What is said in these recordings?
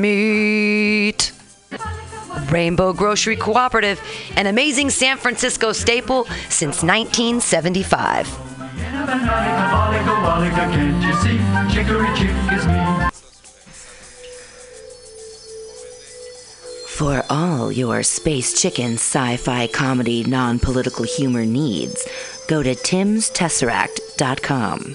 Meat. Rainbow Grocery Cooperative, an amazing San Francisco staple since 1975. Can't you see? Chicory chick is me. For all your space chicken sci fi comedy non political humor needs, go to timstesseract.com.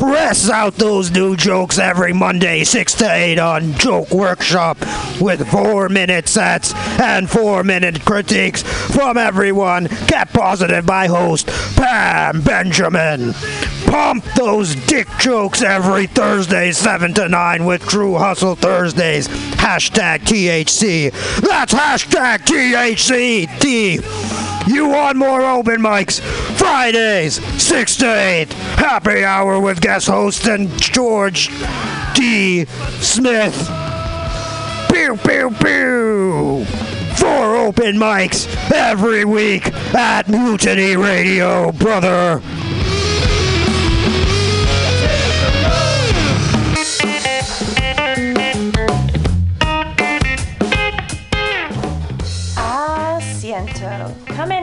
Press out those new jokes every Monday, 6 to 8 on Joke Workshop with 4 minute sets and 4 minute critiques from everyone Get positive by host Pam Benjamin. Pump those dick jokes every Thursday, 7 to 9 with True Hustle Thursdays. Hashtag THC. That's hashtag THC. T. You want more open mics? Fridays, 6 to 8. Happy hour with guest host and George D. Smith. Pew, pew, pew. Four open mics every week at Mutiny Radio, brother.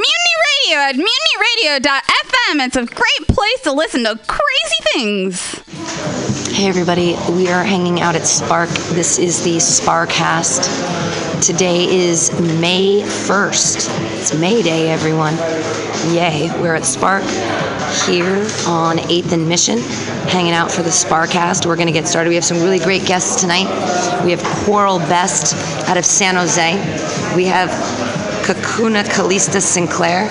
Mutiny Radio at mutinyradio.fm. It's a great place to listen to crazy things. Hey everybody, we are hanging out at Spark. This is the Sparkcast. Today is May 1st. It's May Day, everyone. Yay. We're at Spark here on 8th and Mission, hanging out for the Sparkcast. We're going to get started. We have some really great guests tonight. We have Coral Best out of San Jose. We have Kakuna Kalista Sinclair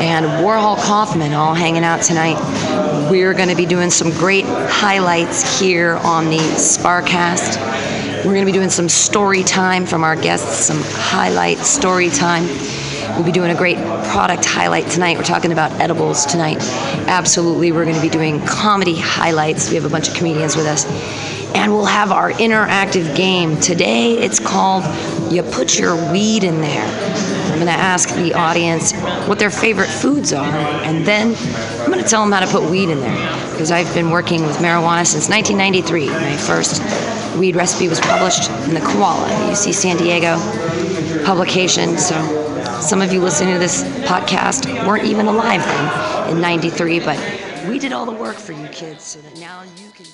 and Warhol Kaufman all hanging out tonight. We're going to be doing some great highlights here on the Sparkcast. We're going to be doing some story time from our guests, some highlight story time. We'll be doing a great product highlight tonight. We're talking about edibles tonight. Absolutely, we're going to be doing comedy highlights. We have a bunch of comedians with us. And we'll have our interactive game. Today it's called You Put Your Weed in There. I'm going to ask the audience what their favorite foods are, and then I'm going to tell them how to put weed in there. Because I've been working with marijuana since 1993. My first weed recipe was published in the Koala, UC San Diego publication. So some of you listening to this podcast weren't even alive then in 93, but we did all the work for you kids so that now you can.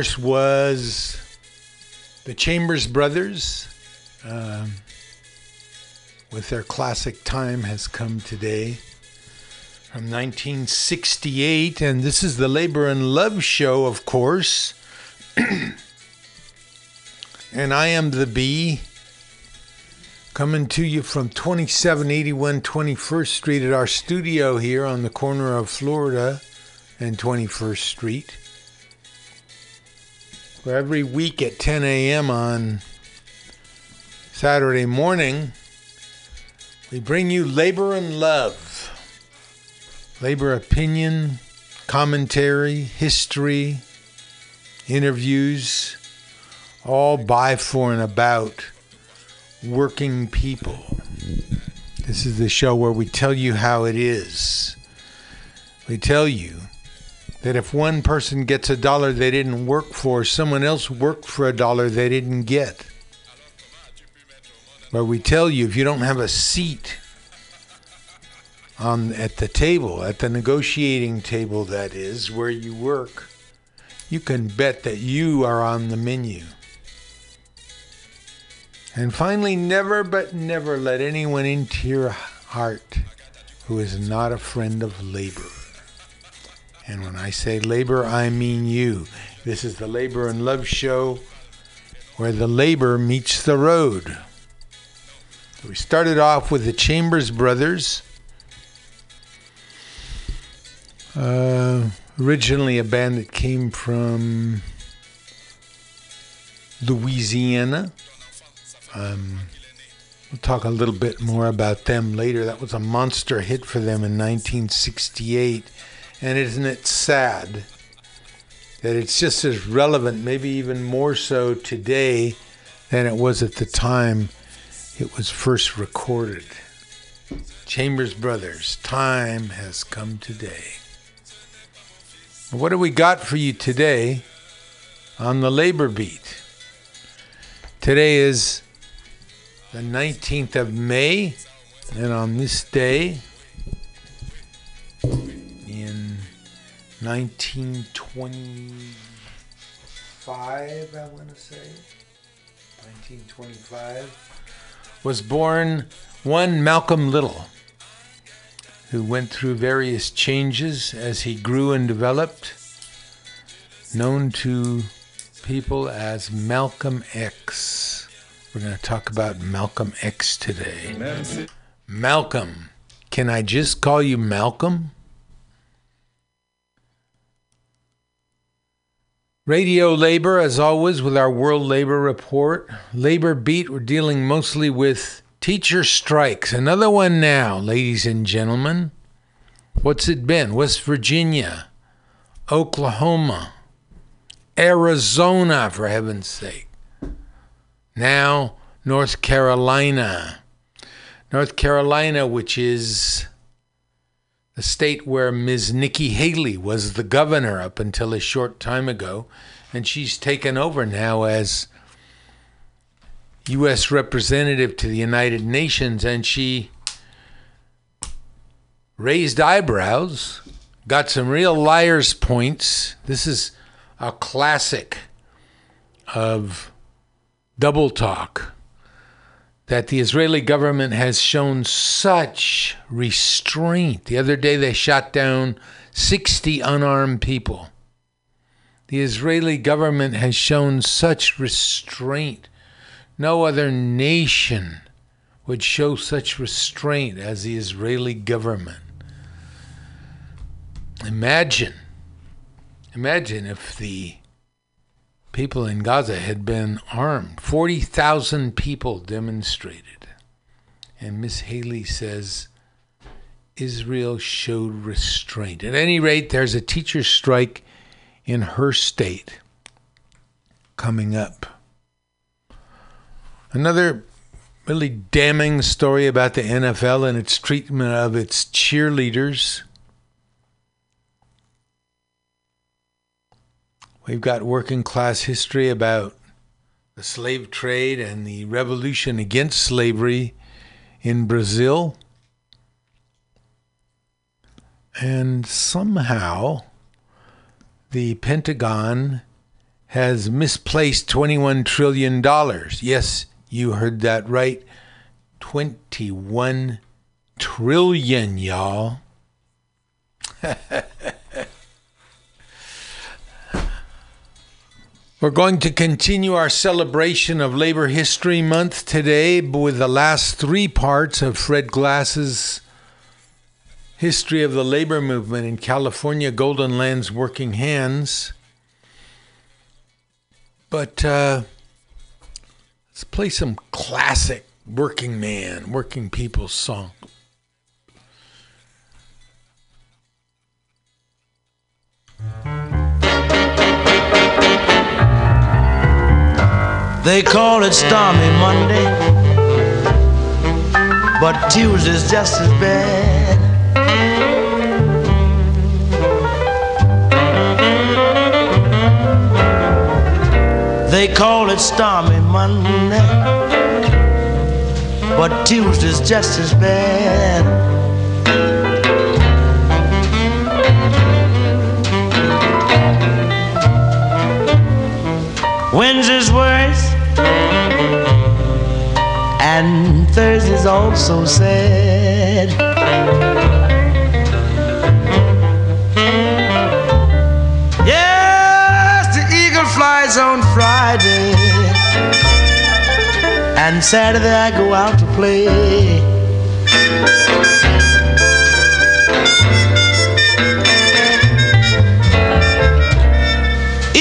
Course, was the Chambers Brothers um, with their classic Time Has Come Today from 1968. And this is the Labor and Love Show, of course. and I am the Bee coming to you from 2781 21st Street at our studio here on the corner of Florida and 21st Street where every week at 10 a.m. on Saturday morning, we bring you labor and love. Labor opinion, commentary, history, interviews, all by, for, and about working people. This is the show where we tell you how it is. We tell you that if one person gets a dollar they didn't work for, someone else worked for a dollar they didn't get. But we tell you if you don't have a seat on at the table, at the negotiating table that is, where you work, you can bet that you are on the menu. And finally, never but never let anyone into your heart who is not a friend of labor. And when I say labor, I mean you. This is the Labor and Love Show where the labor meets the road. We started off with the Chambers Brothers. Uh, originally a band that came from Louisiana. Um, we'll talk a little bit more about them later. That was a monster hit for them in 1968. And isn't it sad that it's just as relevant, maybe even more so today than it was at the time it was first recorded? Chambers Brothers, time has come today. What do we got for you today on the labor beat? Today is the 19th of May, and on this day, 1925, I want to say, 1925, was born one Malcolm Little, who went through various changes as he grew and developed, known to people as Malcolm X. We're going to talk about Malcolm X today. Malcolm. Can I just call you Malcolm? Radio labor, as always, with our World Labor Report. Labor beat, we're dealing mostly with teacher strikes. Another one now, ladies and gentlemen. What's it been? West Virginia, Oklahoma, Arizona, for heaven's sake. Now, North Carolina. North Carolina, which is the state where Ms. Nikki Haley was the governor up until a short time ago, and she's taken over now as U.S. representative to the United Nations, and she raised eyebrows, got some real liar's points. This is a classic of double talk that the Israeli government has shown such restraint. The other day they shot down 60 unarmed people. The Israeli government has shown such restraint. No other nation would show such restraint as the Israeli government. Imagine, imagine if the people in Gaza had been armed. 40,000 people demonstrated. And Miss Haley says Israel showed restraint. At any rate, there's a teacher strike in her state coming up. Another really damning story about the NFL and its treatment of its cheerleaders. We've got working class history about the slave trade and the revolution against slavery in Brazil. And somehow the Pentagon has misplaced $21 trillion. Yes, you heard that right. 21 trillion, y'all. We're going to continue our celebration of Labor History Month today with the last three parts of Fred Glass's History of the Labor Movement in California Golden Land's Working Hands. But uh, let's play some classic working man, working people's song. They call it Stormy Monday, but Tuesday's just as bad. They call it Stormy Monday, but Tuesday's just as bad. Wednesday's worse, and Thursday's also sad. Yes, the eagle flies on Friday, and Saturday I go out to play.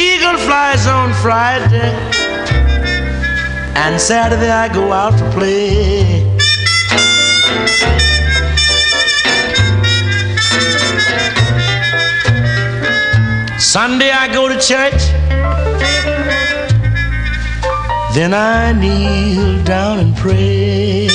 Eagle flies on Friday, and Saturday I go out to play. Sunday I go to church, then I kneel down and pray.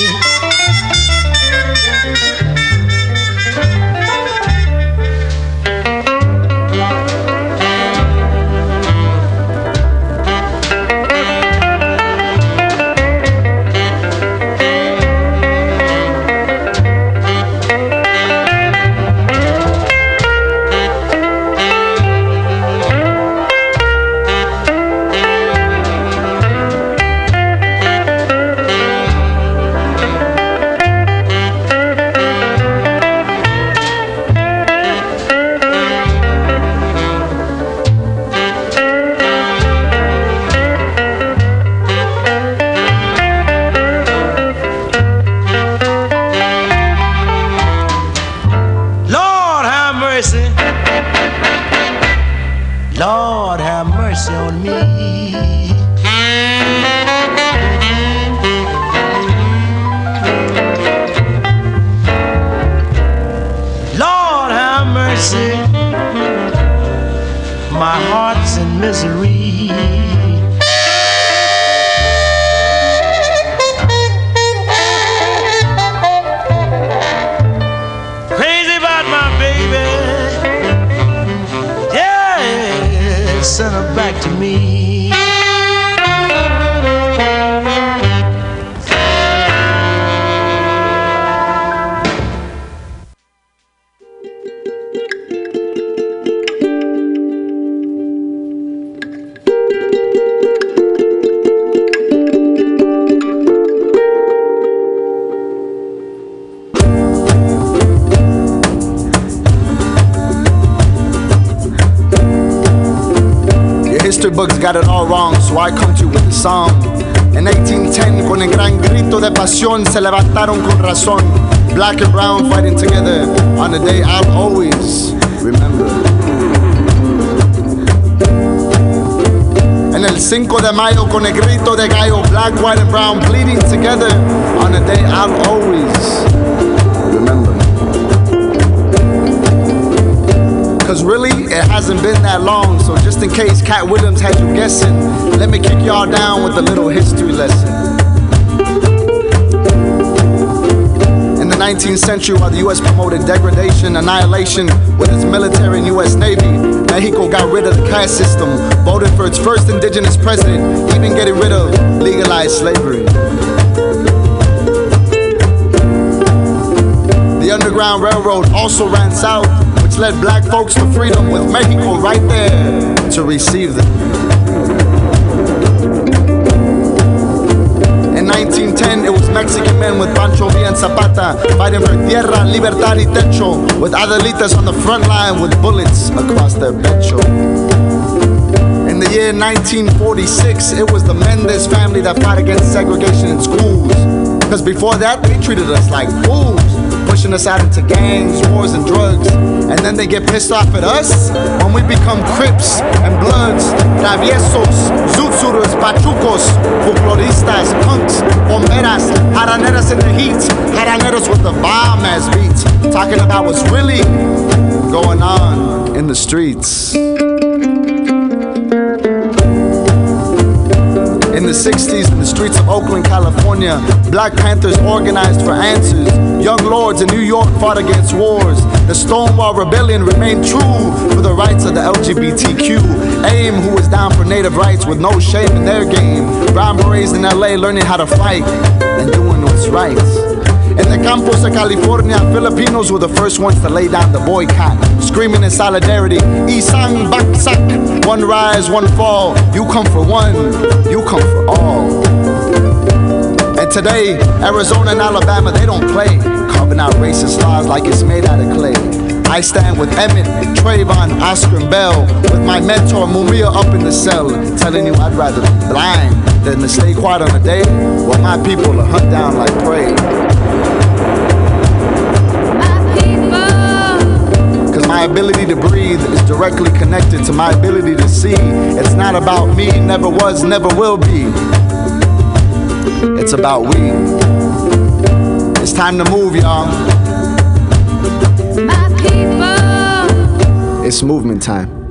Pasión, con razón. Black and brown fighting together on a day I'll always remember. And el 5 de mayo con el grito de gallo, black, white, and brown bleeding together on a day I'll always remember. Cause really, it hasn't been that long, so just in case Katt Williams had you guessing, let me kick y'all down with a little history lesson. The 19th century, while the US promoted degradation, annihilation with its military and US Navy, Mexico got rid of the caste system, voted for its first indigenous president, even getting rid of legalized slavery. The Underground Railroad also ran south, which led black folks to freedom, with Mexico right there to receive them. 1910, it was Mexican men with Pancho Villa and Zapata fighting for tierra, libertad y techo, with Adelitas on the front line with bullets across their pecho. In the year 1946, it was the Mendez family that fought against segregation in schools. Because before that, they treated us like fools, pushing us out into gangs, wars, and drugs. And then they get pissed off at us when we become Crips and Bloods, Traviesos, Zootsuiters, Pachucos, Folkloristas, punks, bomberas, jaraneras in the heat, jaraneros with the bomb as beats, talking about what's really going on in the streets. In the 60s, in the streets of Oakland, California, Black Panthers organized for answers. Young lords in New York fought against wars. The Stonewall Rebellion remained true for the rights of the LGBTQ. AIM, who was down for native rights with no shame in their game. Brown Berets in LA learning how to fight and doing what's right. In the campos of California, Filipinos were the first ones to lay down the boycott, screaming in solidarity, Isang Bagsak, one rise, one fall. You come for one, you come for all. And today, Arizona and Alabama, they don't play, carving out racist laws like it's made out of clay. I stand with Emmett, Trayvon, Oscar, and Bell, with my mentor Mumia up in the cell, telling you I'd rather be blind than to stay quiet on a day while my people are hunt down like prey. My ability to breathe is directly connected to my ability to see. It's not about me, never was, never will be. It's about we. It's time to move, y'all. It's movement time.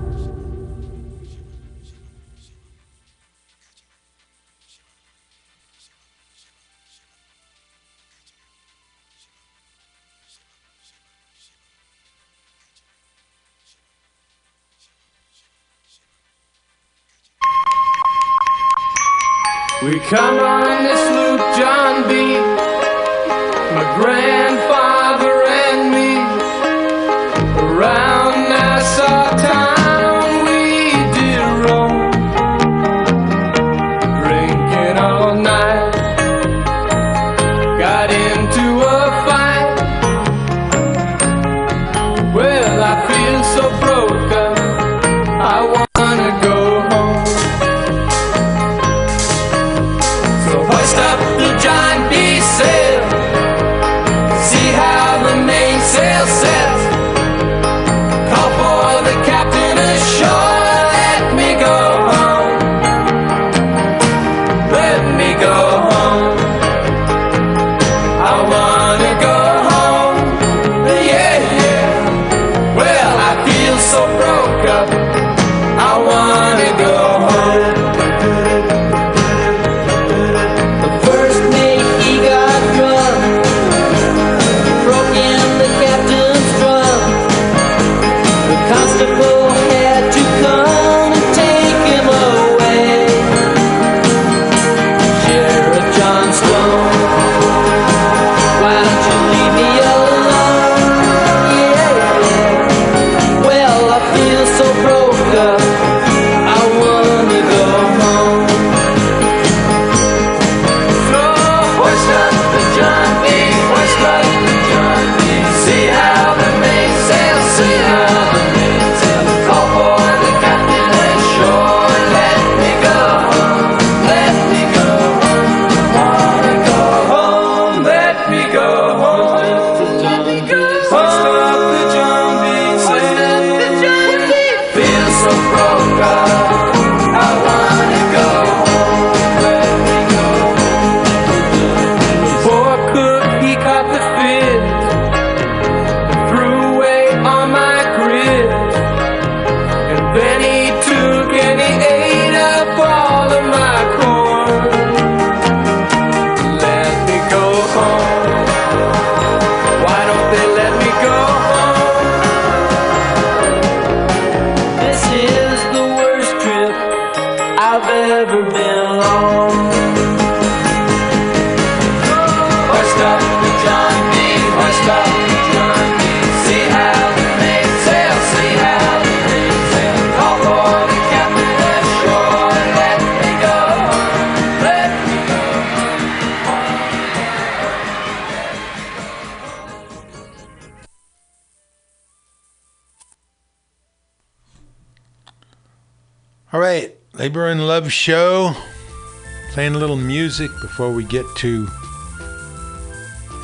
Music before we get to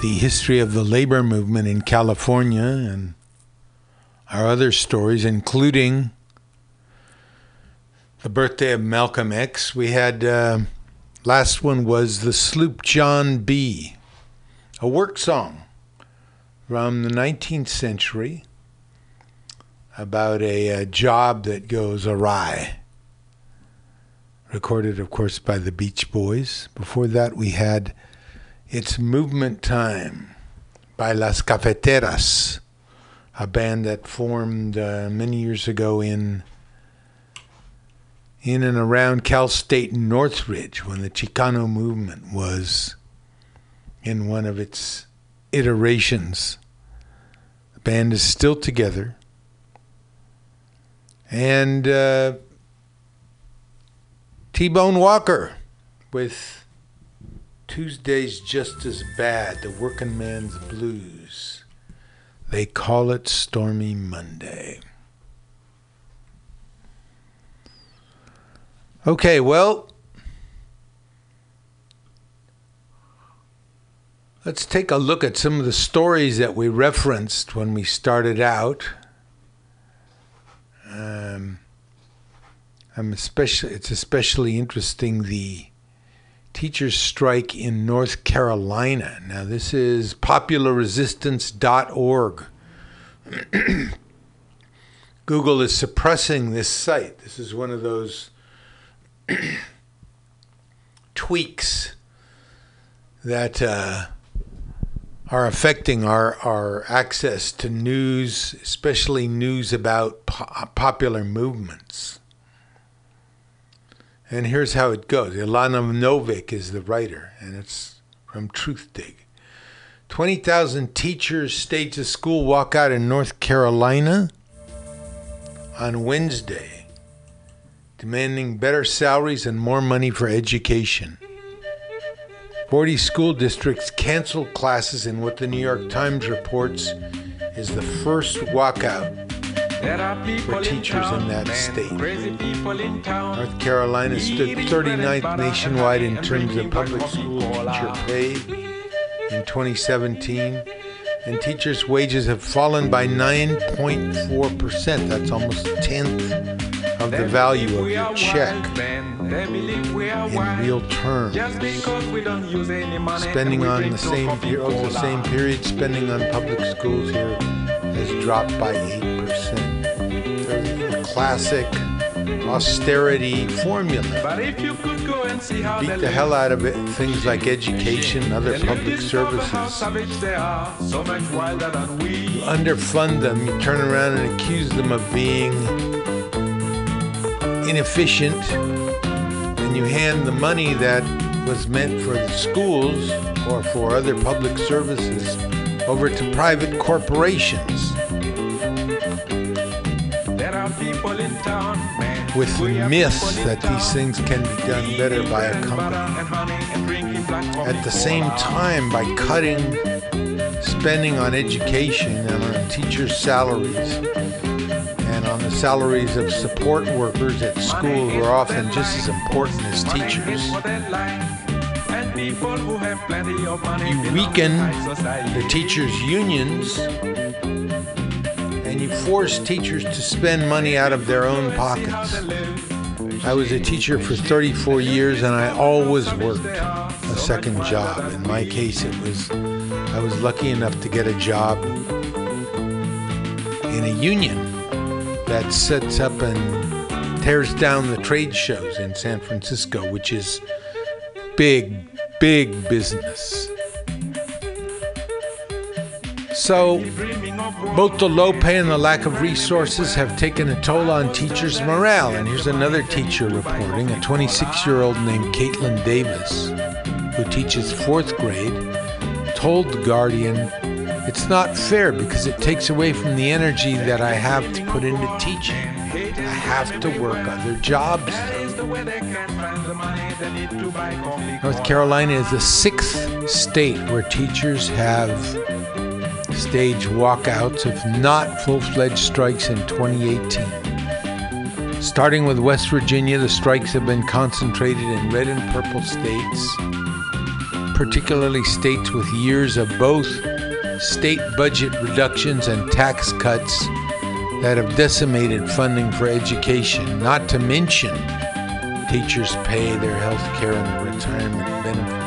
the history of the labor movement in California and our other stories, including the birthday of Malcolm X. We had uh, last one was the Sloop John B, a work song from the 19th century about a, uh job that goes awry recorded, of course, by the Beach Boys. Before that, we had It's Movement Time by Las Cafeteras, a band that formed uh, many years ago in in and around Cal State Northridge when the Chicano movement was in one of its iterations. The band is still together. And uh, T Bone Walker with Tuesday's Just as Bad, the Working Man's Blues. They call it Stormy Monday. Okay, well, let's take a look at some of the stories that we referenced when we started out. Um, I'm especially it's especially interesting the teachers strike in North Carolina. Now this is popularresistance.org. Google is suppressing this site. This is one of those tweaks that uh, are affecting our, our access to news, especially news about po- popular movements. And here's how it goes. Ilana Novick is the writer, and it's from Truthdig. 20,000 teachers stage a school walkout in North Carolina on Wednesday, demanding better salaries and more money for education. 40 school districts canceled classes in what the New York Times reports is the first walkout for teachers in that state. North Carolina stood 39th nationwide in terms of public school teacher pay in 2017, and teachers' wages have fallen by 9.4%. That's almost a tenth of the value of your check in real terms. Spending on the same over the same period, spending on public schools here has dropped by 8%. Classic austerity formula. Beat the hell out of it, things like education, other public services. You underfund them, you turn around and accuse them of being inefficient, and you hand the money that was meant for the schools or for other public services over to private corporations. With the myth that these things can be done better by a company. At the same time, by cutting spending on education and on teachers' salaries and on the salaries of support workers at school who are often just as important as teachers. You weaken the teachers' unions force teachers to spend money out of their own pockets. I was a teacher for 34 years and I always worked a second job. In my case, it was I was lucky enough to get a job in a union that sets up and tears down the trade shows in San Francisco, which is big, big business. So, both the low pay and the lack of resources have taken a toll on teachers' morale. And here's another teacher reporting a 26 year old named Caitlin Davis, who teaches fourth grade, told The Guardian, it's not fair because it takes away from the energy that I have to put into teaching. I have to work other jobs. North Carolina is the sixth state where teachers have staged walkouts, if not full fledged strikes, in 2018. Starting with West Virginia, the strikes have been concentrated in red and purple states, particularly states with years of both state budget reductions and tax cuts that have decimated funding for education, not to mention teachers' pay, their health care, and retirement benefits.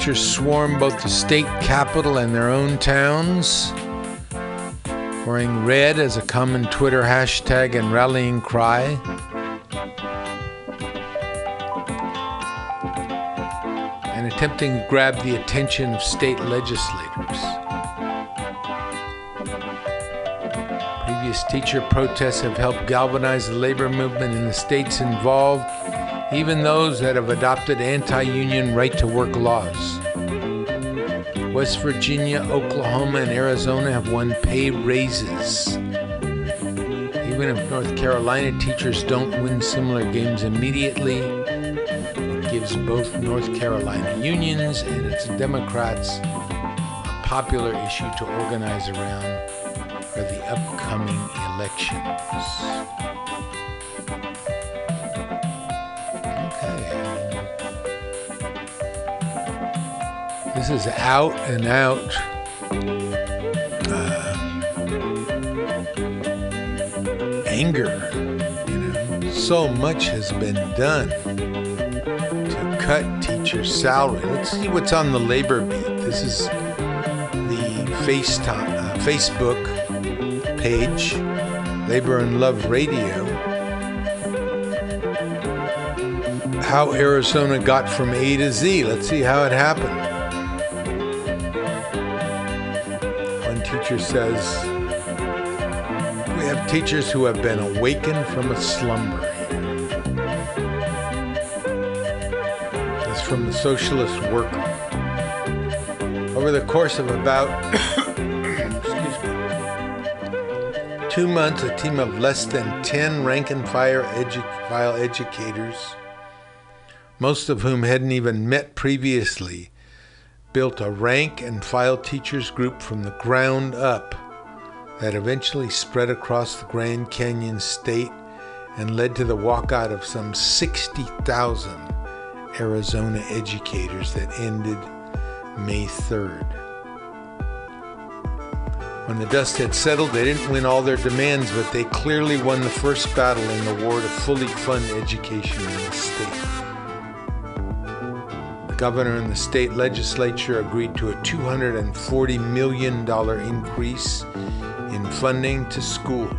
Teachers swarm both the state capital and their own towns, wearing red as a common Twitter hashtag and rallying cry. And attempting to grab the attention of state legislators. Previous teacher protests have helped galvanize the labor movement in the states involved, even those that have adopted anti union right to work laws. West Virginia, Oklahoma, and Arizona have won pay raises. Even if North Carolina teachers don't win similar games immediately, it gives both North Carolina unions and its Democrats a popular issue to organize around for the upcoming elections. This is out and out. uh, anger. You know, so much has been done to cut teachers' salary. Let's see what's on the labor beat. This is the FaceTime, uh, Facebook page, Labor and Love Radio. How Arizona got from A to Z. Let's see how it happened. Says, We have teachers who have been awakened from a slumber. It's from the Socialist Worker. Over the course of about two months, a team of less than 10 rank and file, edu- file educators, most of whom hadn't even met previously, built a rank and file teachers group from the ground up that eventually spread across the Grand Canyon state and led to the walkout of some 60,000 Arizona educators that ended May 3rd. When the dust had settled, they didn't win all their demands, but they clearly won the first battle in the war to fully fund education in the state. Governor and the state legislature agreed to a $240 million increase in funding to schools.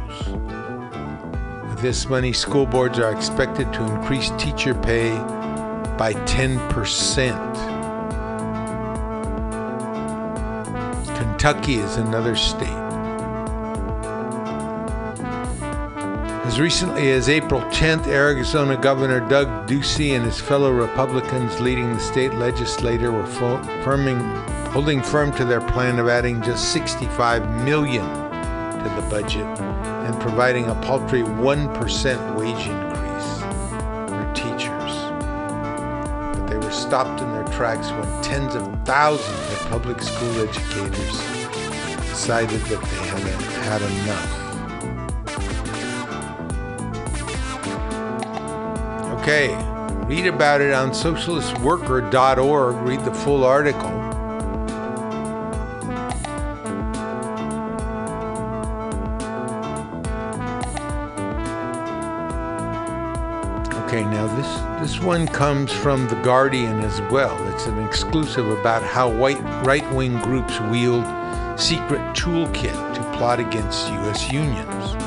With this money, school boards are expected to increase teacher pay by 10%. Kentucky is another state. As recently as April 10th, Arizona Governor Doug Ducey and his fellow Republicans leading the state legislature were firming, holding firm to their plan of adding just 65 million to the budget and providing a paltry 1% wage increase for teachers. But they were stopped in their tracks when tens of thousands of public school educators decided that they had had enough. Okay, read about it on socialistworker.org. Read the full article. Okay, now this this one comes from the Guardian as well. It's an exclusive about how white right-wing groups wield secret toolkit to plot against U.S. unions.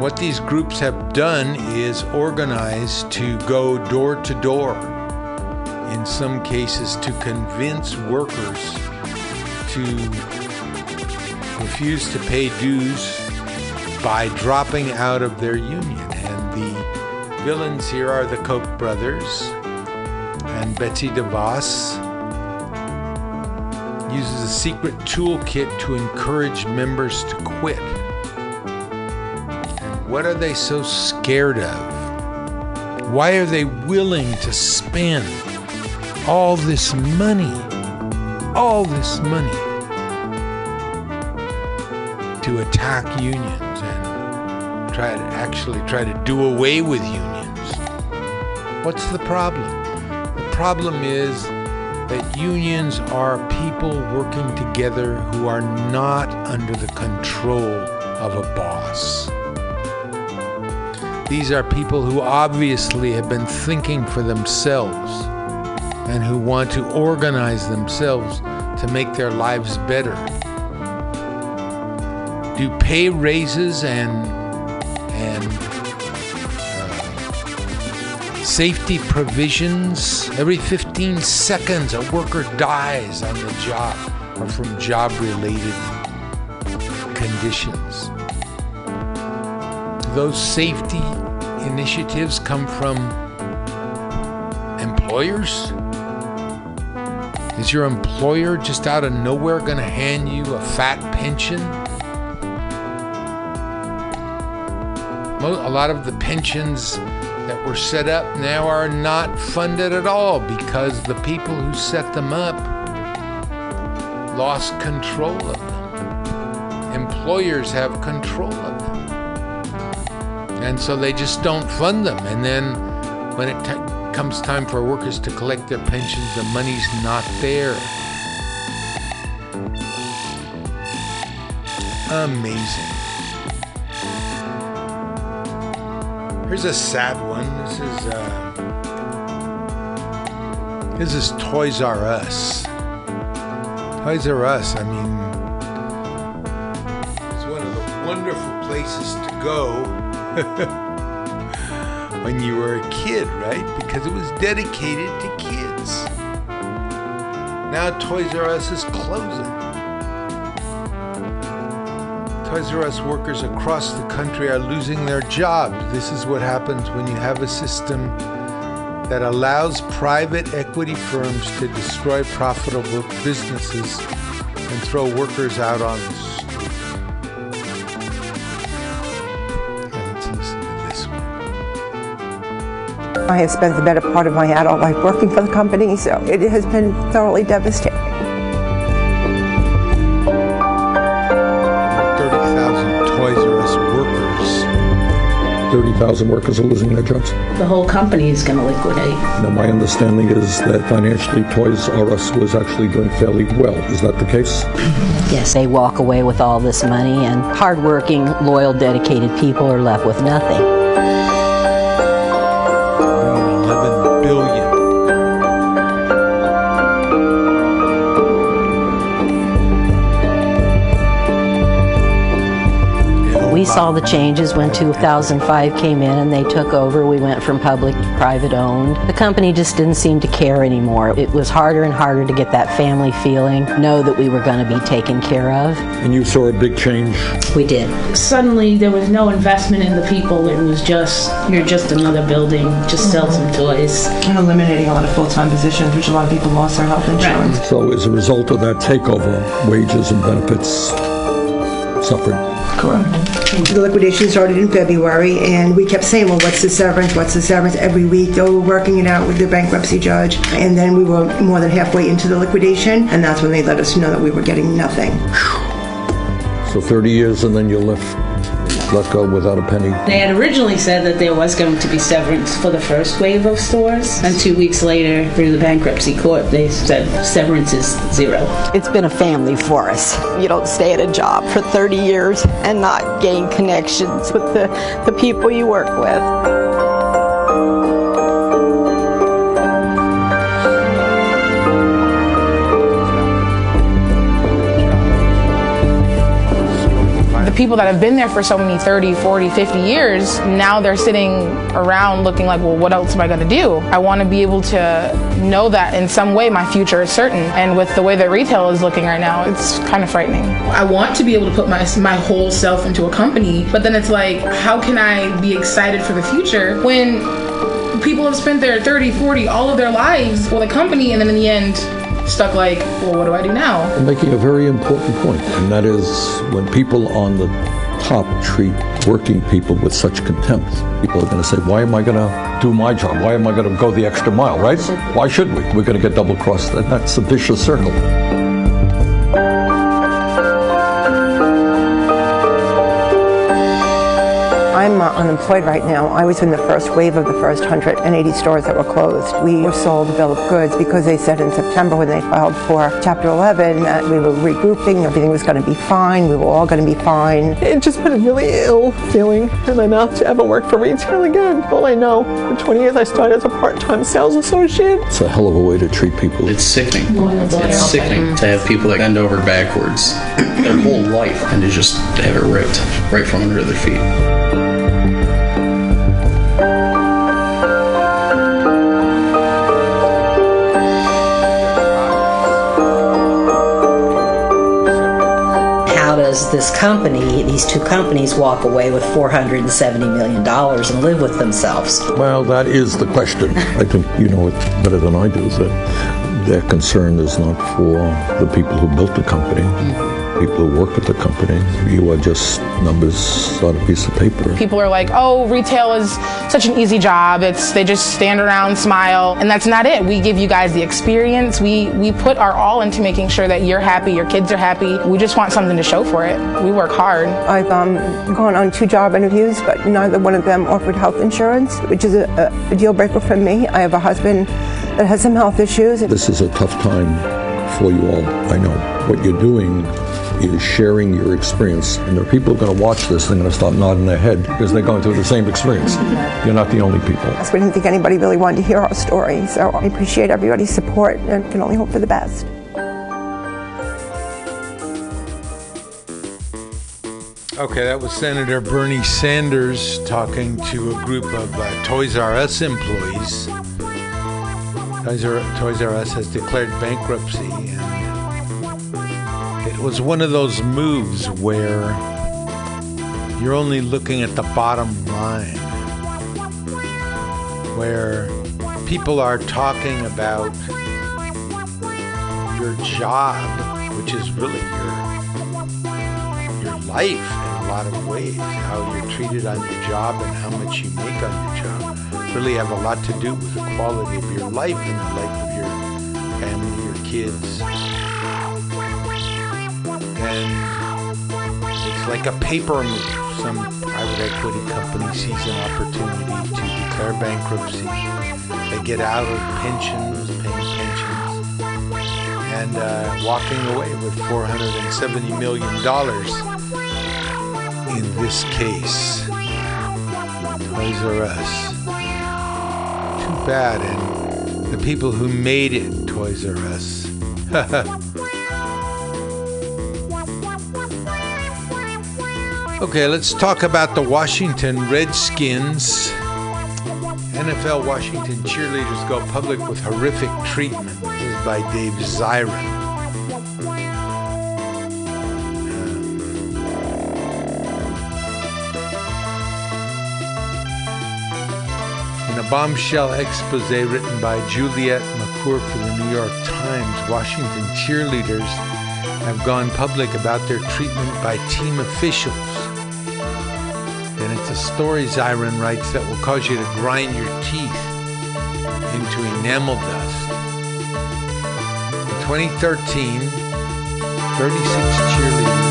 And what these groups have done is organize to go door to door, in some cases, to convince workers to refuse to pay dues by dropping out of their union. And the villains here are the Koch brothers And Betsy DeVos uses a secret toolkit to encourage members to quit. What are they so scared of? Why are they willing to spend all this money, all this money, to attack unions and try to actually try to do away with unions? What's the problem? The problem is that unions are people working together who are not under the control of a boss. These are people who obviously have been thinking for themselves and who want to organize themselves to make their lives better. Do pay raises and and uh, safety provisions every 15 seconds a worker dies on the job or from job related conditions those safety initiatives come from employers is your employer just out of nowhere going to hand you a fat pension a lot of the pensions that were set up now are not funded at all because the people who set them up lost control of them. Employers have control of them. And so they just don't fund them. And then when it t- comes time for workers to collect their pensions, the money's not there. Amazing. Here's a sad one. This is uh, this is Toys R Us. Toys R Us. I mean, it's one of the wonderful places to go when you were a kid, right? Because it was dedicated to kids. Now Toys R Us is closing. Toys R Us workers across the country are losing their jobs. This is what happens when you have a system that allows private equity firms to destroy profitable businesses and throw workers out on the I have spent the better part of my adult life working for the company, so it has been thoroughly devastating. 30,000 Toys R Us workers 30,000 workers are losing their jobs. The whole company is going to liquidate. Now, my understanding is that financially Toys R Us was actually doing fairly well. Is that the case? Yes, they walk away with all this money, and hardworking, loyal, dedicated people are left with nothing. Saw the changes when 2005 came in and they took over. We went from public to private owned. The company just didn't seem to care anymore. It was harder and harder to get that family feeling, know that we were going to be taken care of. And you saw a big change. We did. Suddenly, there was no investment in the people. It was just, you're just another building, just sell some toys. And eliminating a lot of full-time positions, which a lot of people lost their health insurance. So, as a result of that takeover, wages and benefits suffered. Correct. The liquidation started in February, and we kept saying, well, what's the severance? What's the severance? Every week, they were working it out with the bankruptcy judge. And then we were more than halfway into the liquidation, and that's when they let us know that we were getting nothing. So 30 years and then you're left, let go without a penny. They had originally said that there was going to be severance for the first wave of stores, and two weeks later, through the bankruptcy court, they said severance is zero. It's been a family for us. You don't stay at a job for 30 years and not gain connections with the, the people you work with. People that have been there for so many 30 40 50 years now they're sitting around looking like well what else am i going to do? I want to be able to know that in some way my future is certain. And with the way that retail is looking right now it's kind of frightening. I want to be able to put my, my whole self into a company but then it's like how can i be excited for the future when people have spent their 30, 40, all of their lives with a company, and then in the end, stuck like, well, what do I do now? And making a very important point, and that is when people on the top treat working people with such contempt, people are going to say, why am I going to do my job? Why am I going to go the extra mile, right? Why should we? We're going to get double crossed. And that's a vicious circle. I'm uh, unemployed right now. I was in the first wave of the first 180 stores that were closed. We were sold a bill of goods because they said in September when they filed for Chapter 11 that we were regrouping, everything was going to be fine, we were all going to be fine. It just put a really ill feeling in my mouth to ever work for retail again. All I know, for 20 years I started as a part-time sales associate. It's a hell of a way to treat people. It's sickening. It's sickening to have people that bend over backwards their whole life and to just have it ripped right from under their feet. Does this company, these two companies, walk away with $470 million and live with themselves? Well, that is the question. I think you know it better than I do, that their concern is not for the people who built the company, hmm. People who work at the company. You are just numbers on a piece of paper. People are like, oh, retail is such an easy job. It's they just stand around, smile, and that's not it. We give you guys the experience. We we put our all into making sure that you're happy, your kids are happy. We just want something to show for it. We work hard. I've um, gone on two job interviews, but neither one of them offered health insurance, which is a, a deal breaker for me. I have a husband that has some health issues. This is a tough time for you all. I know. What you're doing is sharing your experience. And there are people who are going to watch this, they're going to start nodding their head because they're going through the same experience. You're not the only people. We didn't think anybody really wanted to hear our story, so I appreciate everybody's support and can only hope for the best. Okay, that was Senator Bernie Sanders talking to a group of uh, Toys R Us employees. Toys R, Toys R Us has declared bankruptcy, and it was one of those moves where you're only looking at the bottom line, where people are talking about your job, which is really your your life in a lot of ways, how you're treated on your job and how much you make on your job, really have a lot to do with the quality of your life and the life of your family, your kids. And it's like a paper move. Some private equity company sees an opportunity to declare bankruptcy. They get out of pensions, paying pensions, and uh, walking away with $470 million in this case. Toys R Us. Too bad, and the people who made it Toys R Us. okay, let's talk about the Washington Redskins. NFL Washington cheerleaders go public with horrific treatment. This is by Dave Zirin. In a bombshell expose written by Juliet McClure for the New York Times, Washington cheerleaders have gone public about their treatment by team officials. A story, Zirin writes, that will cause you to grind your teeth into enamel dust. In 2013, 36 cheerleaders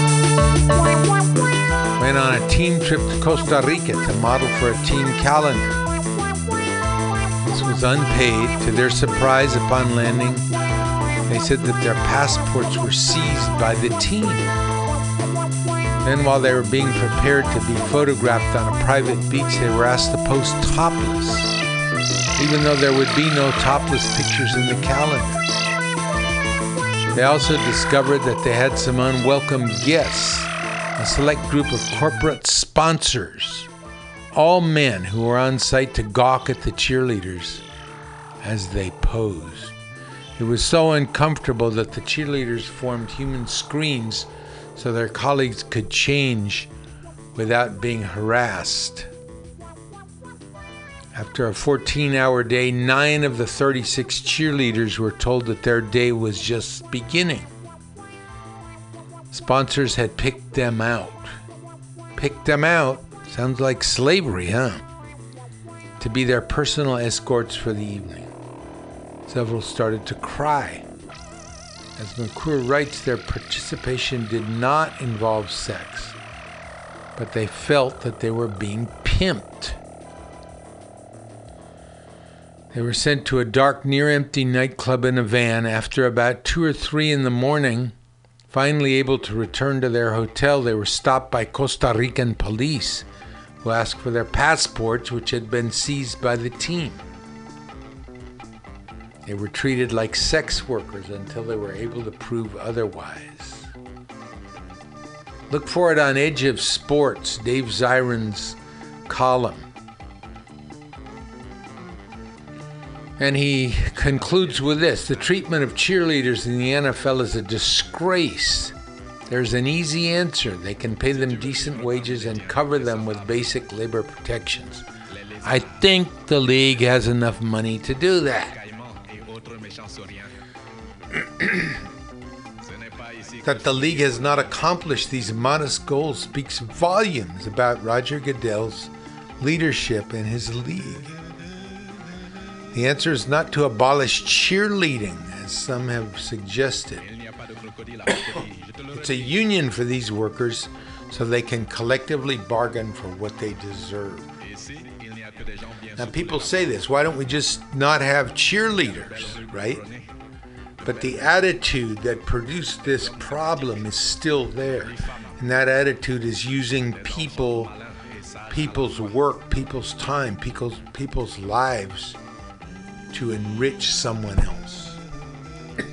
went on a team trip to Costa Rica to model for a team calendar. This was unpaid. To their surprise, upon landing, they said that their passports were seized by the team. Then, while they were being prepared to be photographed on a private beach, they were asked to post topless, even though there would be no topless pictures in the calendar. They also discovered that they had some unwelcome guests, a select group of corporate sponsors, all men who were on site to gawk at the cheerleaders as they posed. It was so uncomfortable that the cheerleaders formed human screens so their colleagues could change without being harassed. After a 14 hour day, nine of the 36 cheerleaders were told that their day was just beginning. Sponsors had picked them out. Picked them out? Sounds like slavery, huh? To be their personal escorts for the evening. Several started to cry. As McClure writes, their participation did not involve sex, but they felt that they were being pimped. They were sent to a dark, near empty nightclub in a van. After about two or three in the morning, finally able to return to their hotel, they were stopped by Costa Rican police who asked for their passports, which had been seized by the team. They were treated like sex workers until they were able to prove otherwise. Look for it on Edge of Sports, Dave Zirin's column. And he concludes with this The treatment of cheerleaders in the NFL is a disgrace. There's an easy answer. They can pay them decent wages and cover them with basic labor protections. I think the league has enough money to do that. that the league has not accomplished these modest goals speaks volumes about Roger Goodell's leadership and his league. The answer is not to abolish cheerleading, as some have suggested. it's a union for these workers so they can collectively bargain for what they deserve. Now, people say this why don't we just not have cheerleaders, right? But the attitude that produced this problem is still there. And that attitude is using people, people's work, people's time, people's, people's lives to enrich someone else.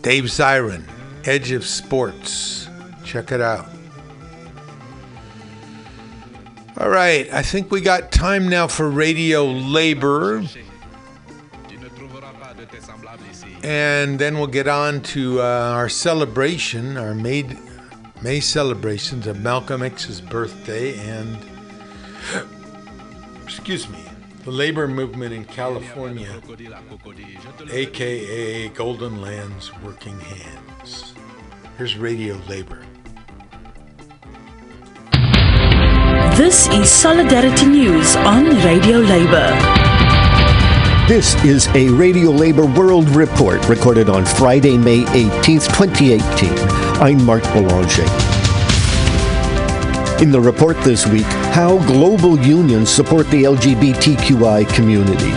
Dave Zirin, Edge of Sports. Check it out. All right, I think we got time now for radio labor. And then we'll get on to uh, our celebration, our May, May celebrations of Malcolm X's birthday and, excuse me, the labor movement in California, aka Golden Land's Working Hands. Here's Radio Labor. This is Solidarity News on Radio Labor. This is a Radio Labor World Report recorded on Friday, May 18th, 2018. I'm Mark Boulanger. In the report this week, how global unions support the LGBTQI community.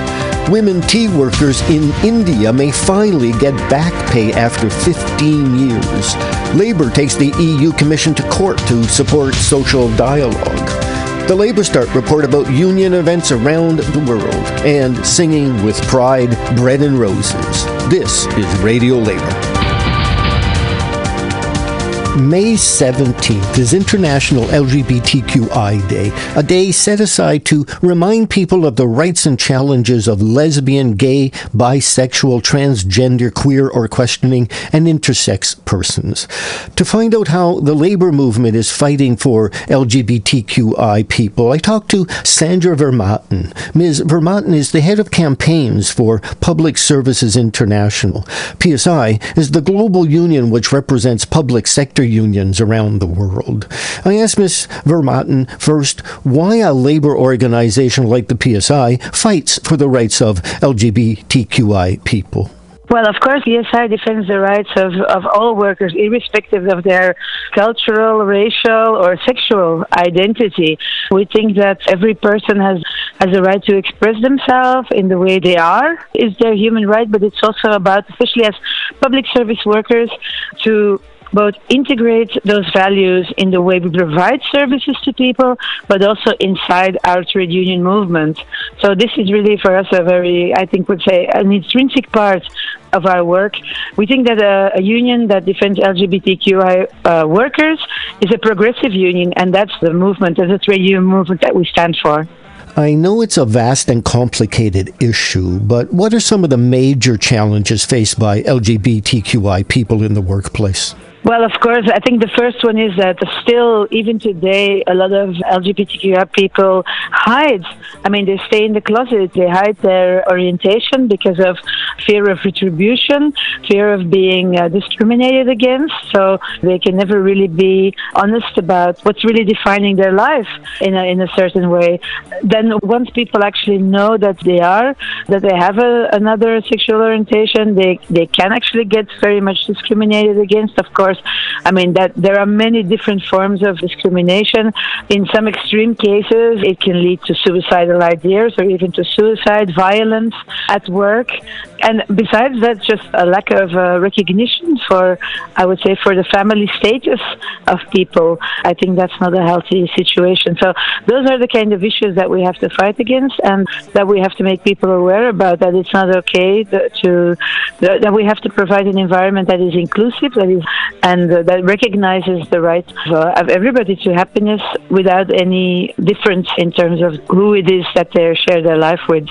Women tea workers in India may finally get back pay after 15 years. Labor takes the EU Commission to court to support social dialogue. The LabourStart report about union events around the world and singing with pride, bread and roses. This is Radio Labor. May 17th is International LGBTQI Day, a day set aside to remind people of the rights and challenges of lesbian, gay, bisexual, transgender, queer, or questioning, and intersex persons. To find out how the labor movement is fighting for LGBTQI people, I talked to Sandra Vermuyten. Ms. Vermuyten is the head of campaigns for Public Services International. PSI is the global union which represents public sector unions around the world. I asked Ms. Vermuyten first why a labor organization like the PSI fights for the rights of LGBTQI people. Well, of course, PSI defends the rights of, of all workers, irrespective of their cultural, racial, or sexual identity. We think that every person has, has a right to express themselves in the way they are. It's their human right, but it's also about, especially as public service workers, to both integrate those values in the way we provide services to people, but also inside our trade union movement. So this is really for us a very, I think, would say, an intrinsic part of our work. We think that a, a union that defends LGBTQI uh, workers is a progressive union, and that's the movement, a trade union movement that we stand for. I know it's a vast and complicated issue, but what are some of the major challenges faced by LGBTQI people in the workplace? Well, of course, I think the first one is that still, even today, a lot of LGBTQI people hide. I mean, they stay in the closet, they hide their orientation because of fear of retribution, fear of being uh, discriminated against. So they can never really be honest about what's really defining their life in a, in a certain way. Then, once people actually know that they are, that they have a, another sexual orientation, they, they can actually get very much discriminated against, of course. I mean, that there are many different forms of discrimination. In some extreme cases, it can lead to suicidal ideas or even to suicide, violence at work. And besides that, just a lack of uh, recognition for, I would say, for the family status of people. I think that's not a healthy situation. So those are the kind of issues that we have to fight against and that we have to make people aware about that it's not okay to, that we have to provide an environment that is inclusive, that is, and uh, that recognizes the right uh, of everybody to happiness without any difference in terms of who it is that they share their life with.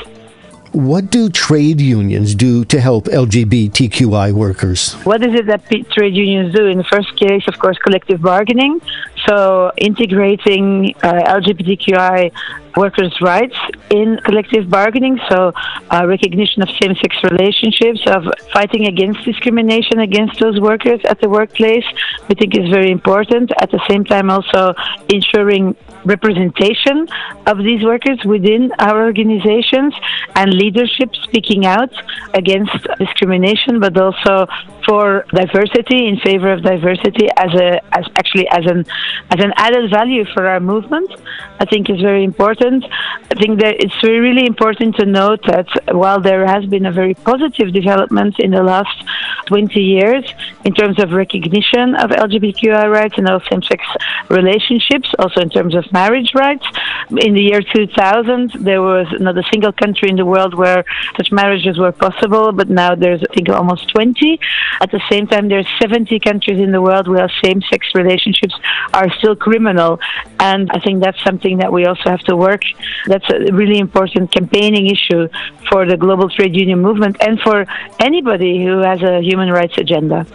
What do trade unions do to help LGBTQI workers? What is it that trade unions do? In the first case, of course, collective bargaining. So integrating uh, LGBTQI workers' rights in collective bargaining. So uh, recognition of same-sex relationships, of fighting against discrimination against those workers at the workplace. We think is very important. At the same time, also ensuring representation of these workers within our organizations and leadership speaking out against discrimination, but also for diversity in favor of diversity as a as actually as an as an added value for our movement. I think is very important. I think that it's really important to note that while there has been a very positive development in the last 20 years in terms of recognition of LGBTQI rights and of same-sex relationships, also in terms of marriage rights. In the year 2000, there was not a single country in the world where such marriages were possible, but now there's, I think, almost 20. At the same time, there are 70 countries in the world where same-sex relationships are still criminal, and I think that's something that we also have to work. That's a really important campaigning issue for the global trade union movement and for anybody who has a human rights agenda.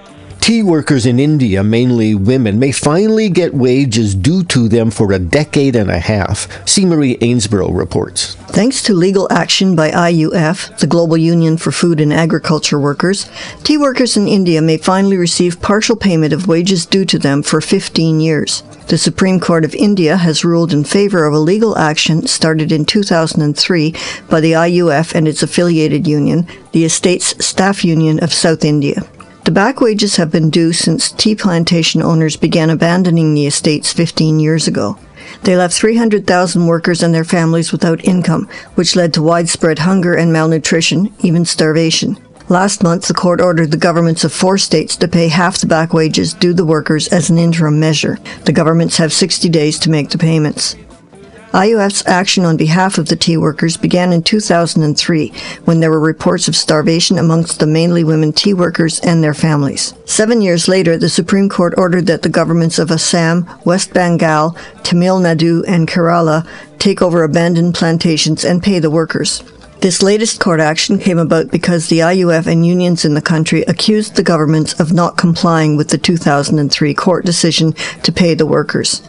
Tea workers in India, mainly women, may finally get wages due to them for a decade and a half. Marie Ainsborough reports. Thanks to legal action by IUF, the Global Union for Food and Agriculture Workers, tea workers in India may finally receive partial payment of wages due to them for 15 years. The Supreme Court of India has ruled in favor of a legal action started in 2003 by the IUF and its affiliated union, the Estates Staff Union of South India. The back wages have been due since tea plantation owners began abandoning the estates 15 years ago. They left 300,000 workers and their families without income, which led to widespread hunger and malnutrition, even starvation. Last month, the court ordered the governments of four states to pay half the back wages due the workers as an interim measure. The governments have 60 days to make the payments. IUF's action on behalf of the tea workers began in 2003 when there were reports of starvation amongst the mainly women tea workers and their families. Seven years later, the Supreme Court ordered that the governments of Assam, West Bengal, Tamil Nadu, and Kerala take over abandoned plantations and pay the workers. This latest court action came about because the IUF and unions in the country accused the governments of not complying with the 2003 court decision to pay the workers.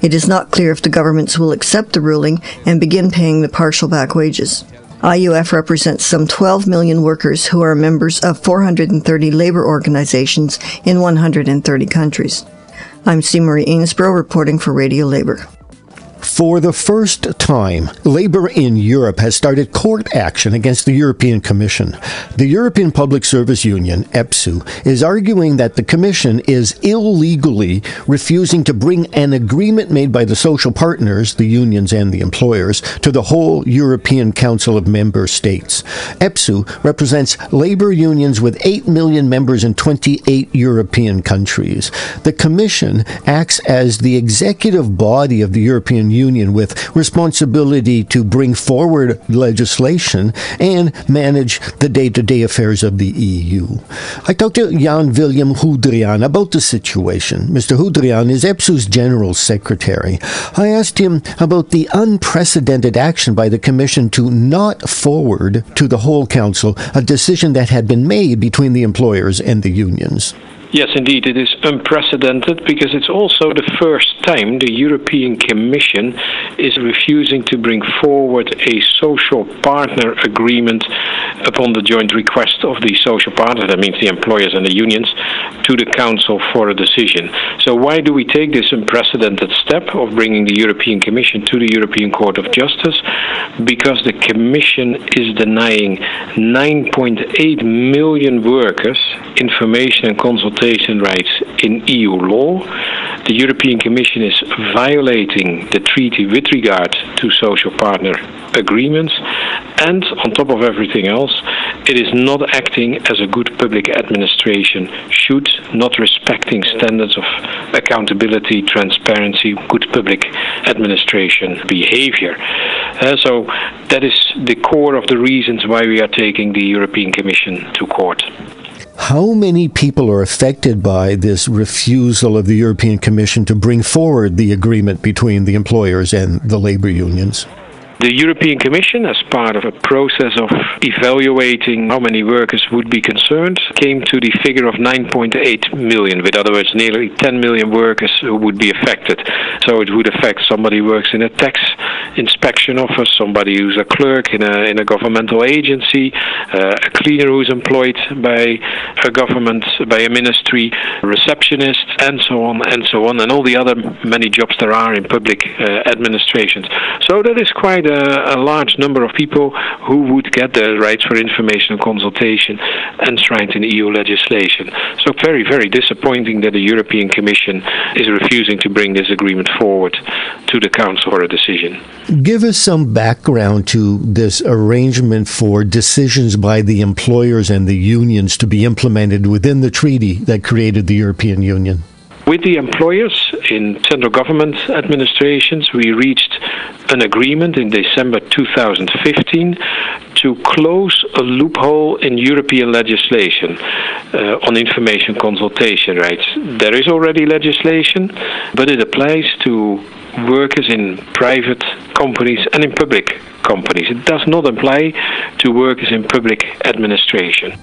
It is not clear if the governments will accept the ruling and begin paying the partial back wages. IUF represents some 12 million workers who are members of 430 labor organizations in 130 countries. I'm. Marie Ainsborough reporting for Radio Labor. For the first time, Labour in Europe has started court action against the European Commission. The European Public Service Union, EPSU, is arguing that the Commission is illegally refusing to bring an agreement made by the social partners, the unions and the employers, to the whole European Council of Member States. EPSU represents labour unions with 8 million members in 28 European countries. The Commission acts as the executive body of the European Union with responsibility to bring forward legislation and manage the day to day affairs of the EU. I talked to Jan Willem Goudriaan about the situation. Mr. Goudriaan is EPSU's General Secretary. I asked him about the unprecedented action by the Commission to not forward to the whole Council a decision that had been made between the employers and the unions. Yes, indeed, it is unprecedented because it's also the first time the European Commission is refusing to bring forward a social partner agreement upon the joint request of the social partners, that means the employers and the unions, to the Council for a decision. So, why do we take this unprecedented step of bringing the European Commission to the European Court of Justice? Because the Commission is denying 9.8 million workers information and consultation rights in EU law. The European Commission is violating the treaty with regard to social partner agreements, and on top of everything else, it is not acting as a good public administration should, not respecting standards of accountability, transparency, good public administration behavior. Uh, so that is the core of the reasons why we are taking the European Commission to court. How many people are affected by this refusal of the European Commission to bring forward the agreement between the employers and the labor unions? The European Commission, as part of a process of evaluating how many workers would be concerned, came to the figure of 9.8 million. In other words, nearly 10 million workers would be affected. So it would affect somebody who works in a tax inspection office, somebody who's a clerk in a in a governmental agency, uh, a cleaner who's employed by a government, by a ministry, receptionist, and so on and so on, and all the other many jobs there are in public uh, administrations. So that is quite a, Uh, a large number of people who would get the rights for information and consultation enshrined in EU legislation. So very, very disappointing that the European Commission is refusing to bring this agreement forward to the Council for a decision. Give us some background to this arrangement for decisions by the employers and the unions to be implemented within the treaty that created the European Union. With the employers in central government administrations, we reached an agreement in December 2015 to close a loophole in European legislation uh, on information consultation rights. There is already legislation, but it applies to workers in private companies and in public companies. It does not apply to workers in public administration.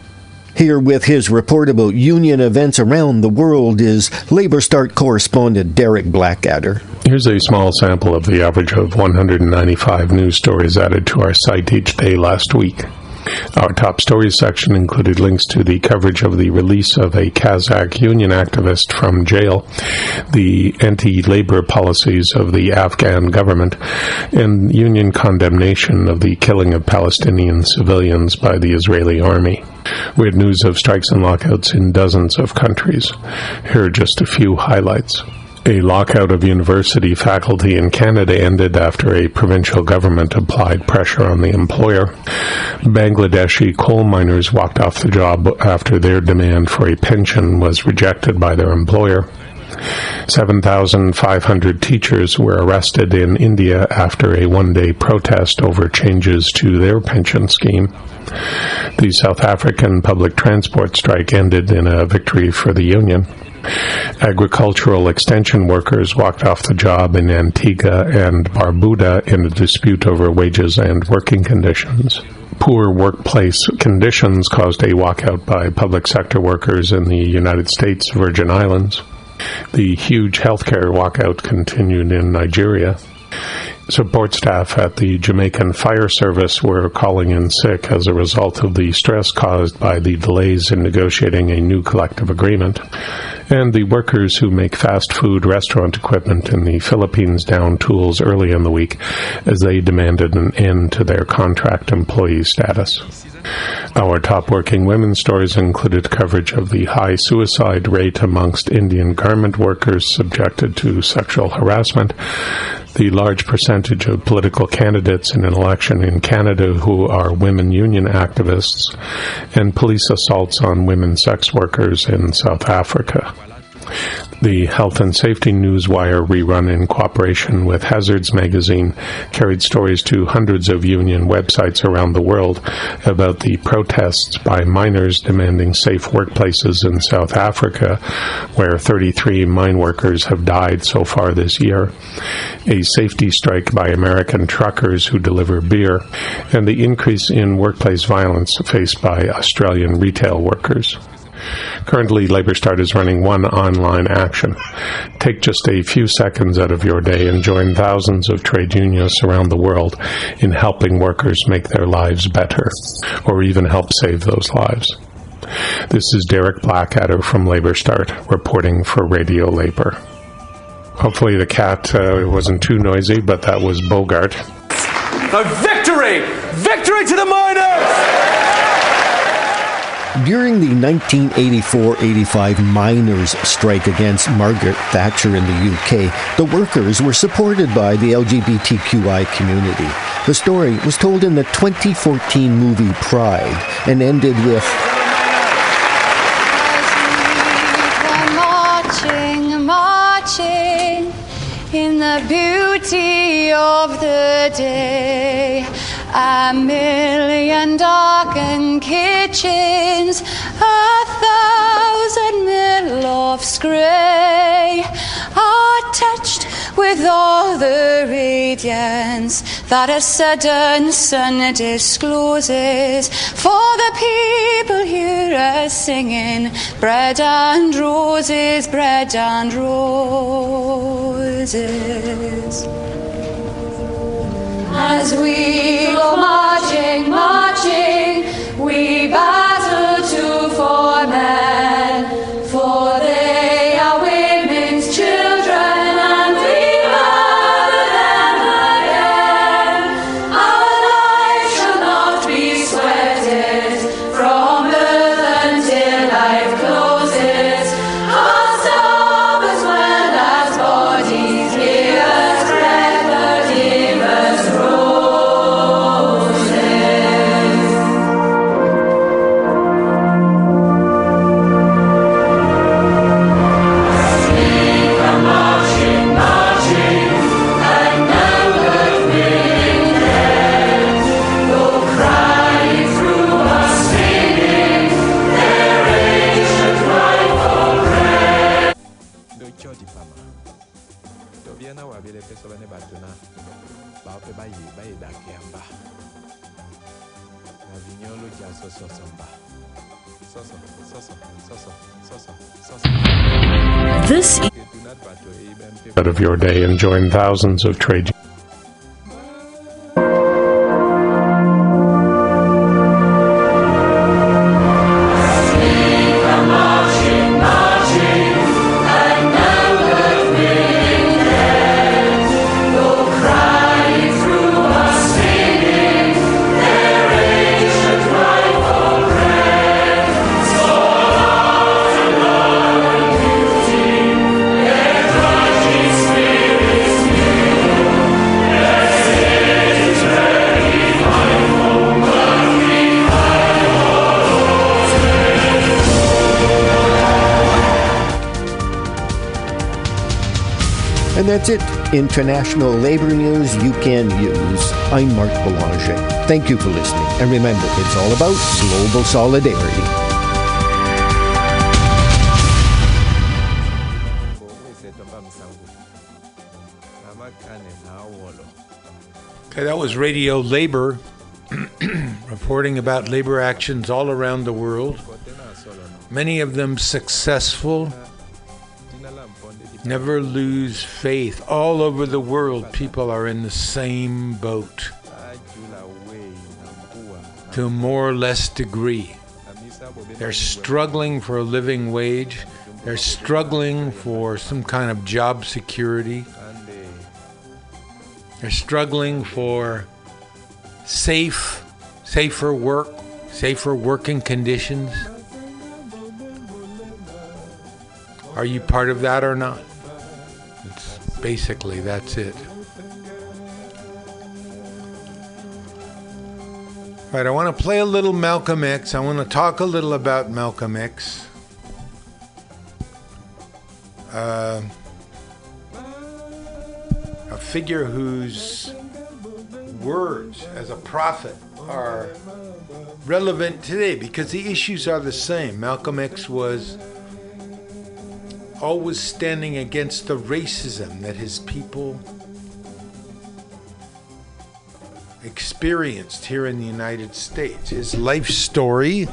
Here with his report about union events around the world is LabourStart correspondent Derek Blackadder. Here's a small sample of the average of 195 news stories added to our site each day last week. Our top stories section included links to the coverage of the release of a Kazakh union activist from jail, the anti labor policies of the Afghan government, and union condemnation of the killing of Palestinian civilians by the Israeli army. We had news of strikes and lockouts in dozens of countries. Here are just a few highlights. A lockout of university faculty in Canada ended after a provincial government applied pressure on the employer. Bangladeshi coal miners walked off the job after their demand for a pension was rejected by their employer. 7,500 teachers were arrested in India after a one day protest over changes to their pension scheme. The South African public transport strike ended in a victory for the union. Agricultural extension workers walked off the job in Antigua and Barbuda in a dispute over wages and working conditions. Poor workplace conditions caused a walkout by public sector workers in the United States Virgin Islands. The huge healthcare walkout continued in Nigeria. Support staff at the Jamaican Fire Service were calling in sick as a result of the stress caused by the delays in negotiating a new collective agreement. And the workers who make fast food restaurant equipment in the Philippines down tools early in the week as they demanded an end to their contract employee status. Our top working women stories included coverage of the high suicide rate amongst Indian garment workers subjected to sexual harassment, the large percentage of political candidates in an election in Canada who are women union activists, and police assaults on women sex workers in South Africa. The Health and Safety Newswire rerun in cooperation with Hazards magazine carried stories to hundreds of union websites around the world about the protests by miners demanding safe workplaces in South Africa, where 33 mine workers have died so far this year, a safety strike by American truckers who deliver beer, and the increase in workplace violence faced by Australian retail workers. Currently, LabourStart is running one online action. Take just a few seconds out of your day and join thousands of trade unionists around the world in helping workers make their lives better, or even help save those lives. This is Derek Blackadder from LabourStart reporting for Radio Labour. Hopefully, the cat uh, wasn't too noisy, but that was Bogart. A victory! Victory to the miners! During the 1984-85 miners' strike against Margaret Thatcher in the UK, the workers were supported by the LGBTQI community. The story was told in the 2014 movie Pride and ended with marching, marching in the beauty of the day. A million darkened kitchens, a thousand mill-offs grey are touched with all the radiance that a sudden sun discloses. For the people hear us singing bread and roses, bread and roses. As we go marching, marching, we battle to for of your day and join thousands of trade International labor news you can use. I'm Mark Belanger. Thank you for listening. And remember, it's all about global solidarity. Okay, that was Radio Labor reporting about labor actions all around the world. Many of them successful. Never lose faith. All over the world, people are in the same boat to more or less degree. They're struggling for a living wage. They're struggling for some kind of job security. They're struggling for safe, safer work, safer working conditions. Are you part of that or not? Basically that's it. All right, I want to play a little Malcolm X. I want to talk a little about Malcolm X. Uh, a figure whose words as a prophet are relevant today because the issues are the same. Malcolm X was always standing against the racism that his people experienced here in the United States. His life story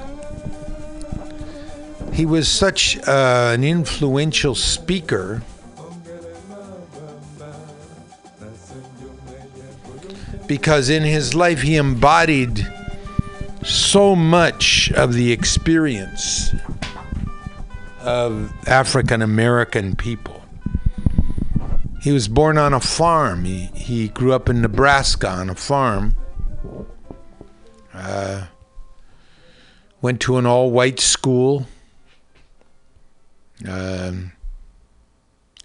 he was such uh, an influential speaker because in his life he embodied so much of the experience of African American people. He was born on a farm. He, he grew up in Nebraska on a farm. Uh, went to an all white school. Um,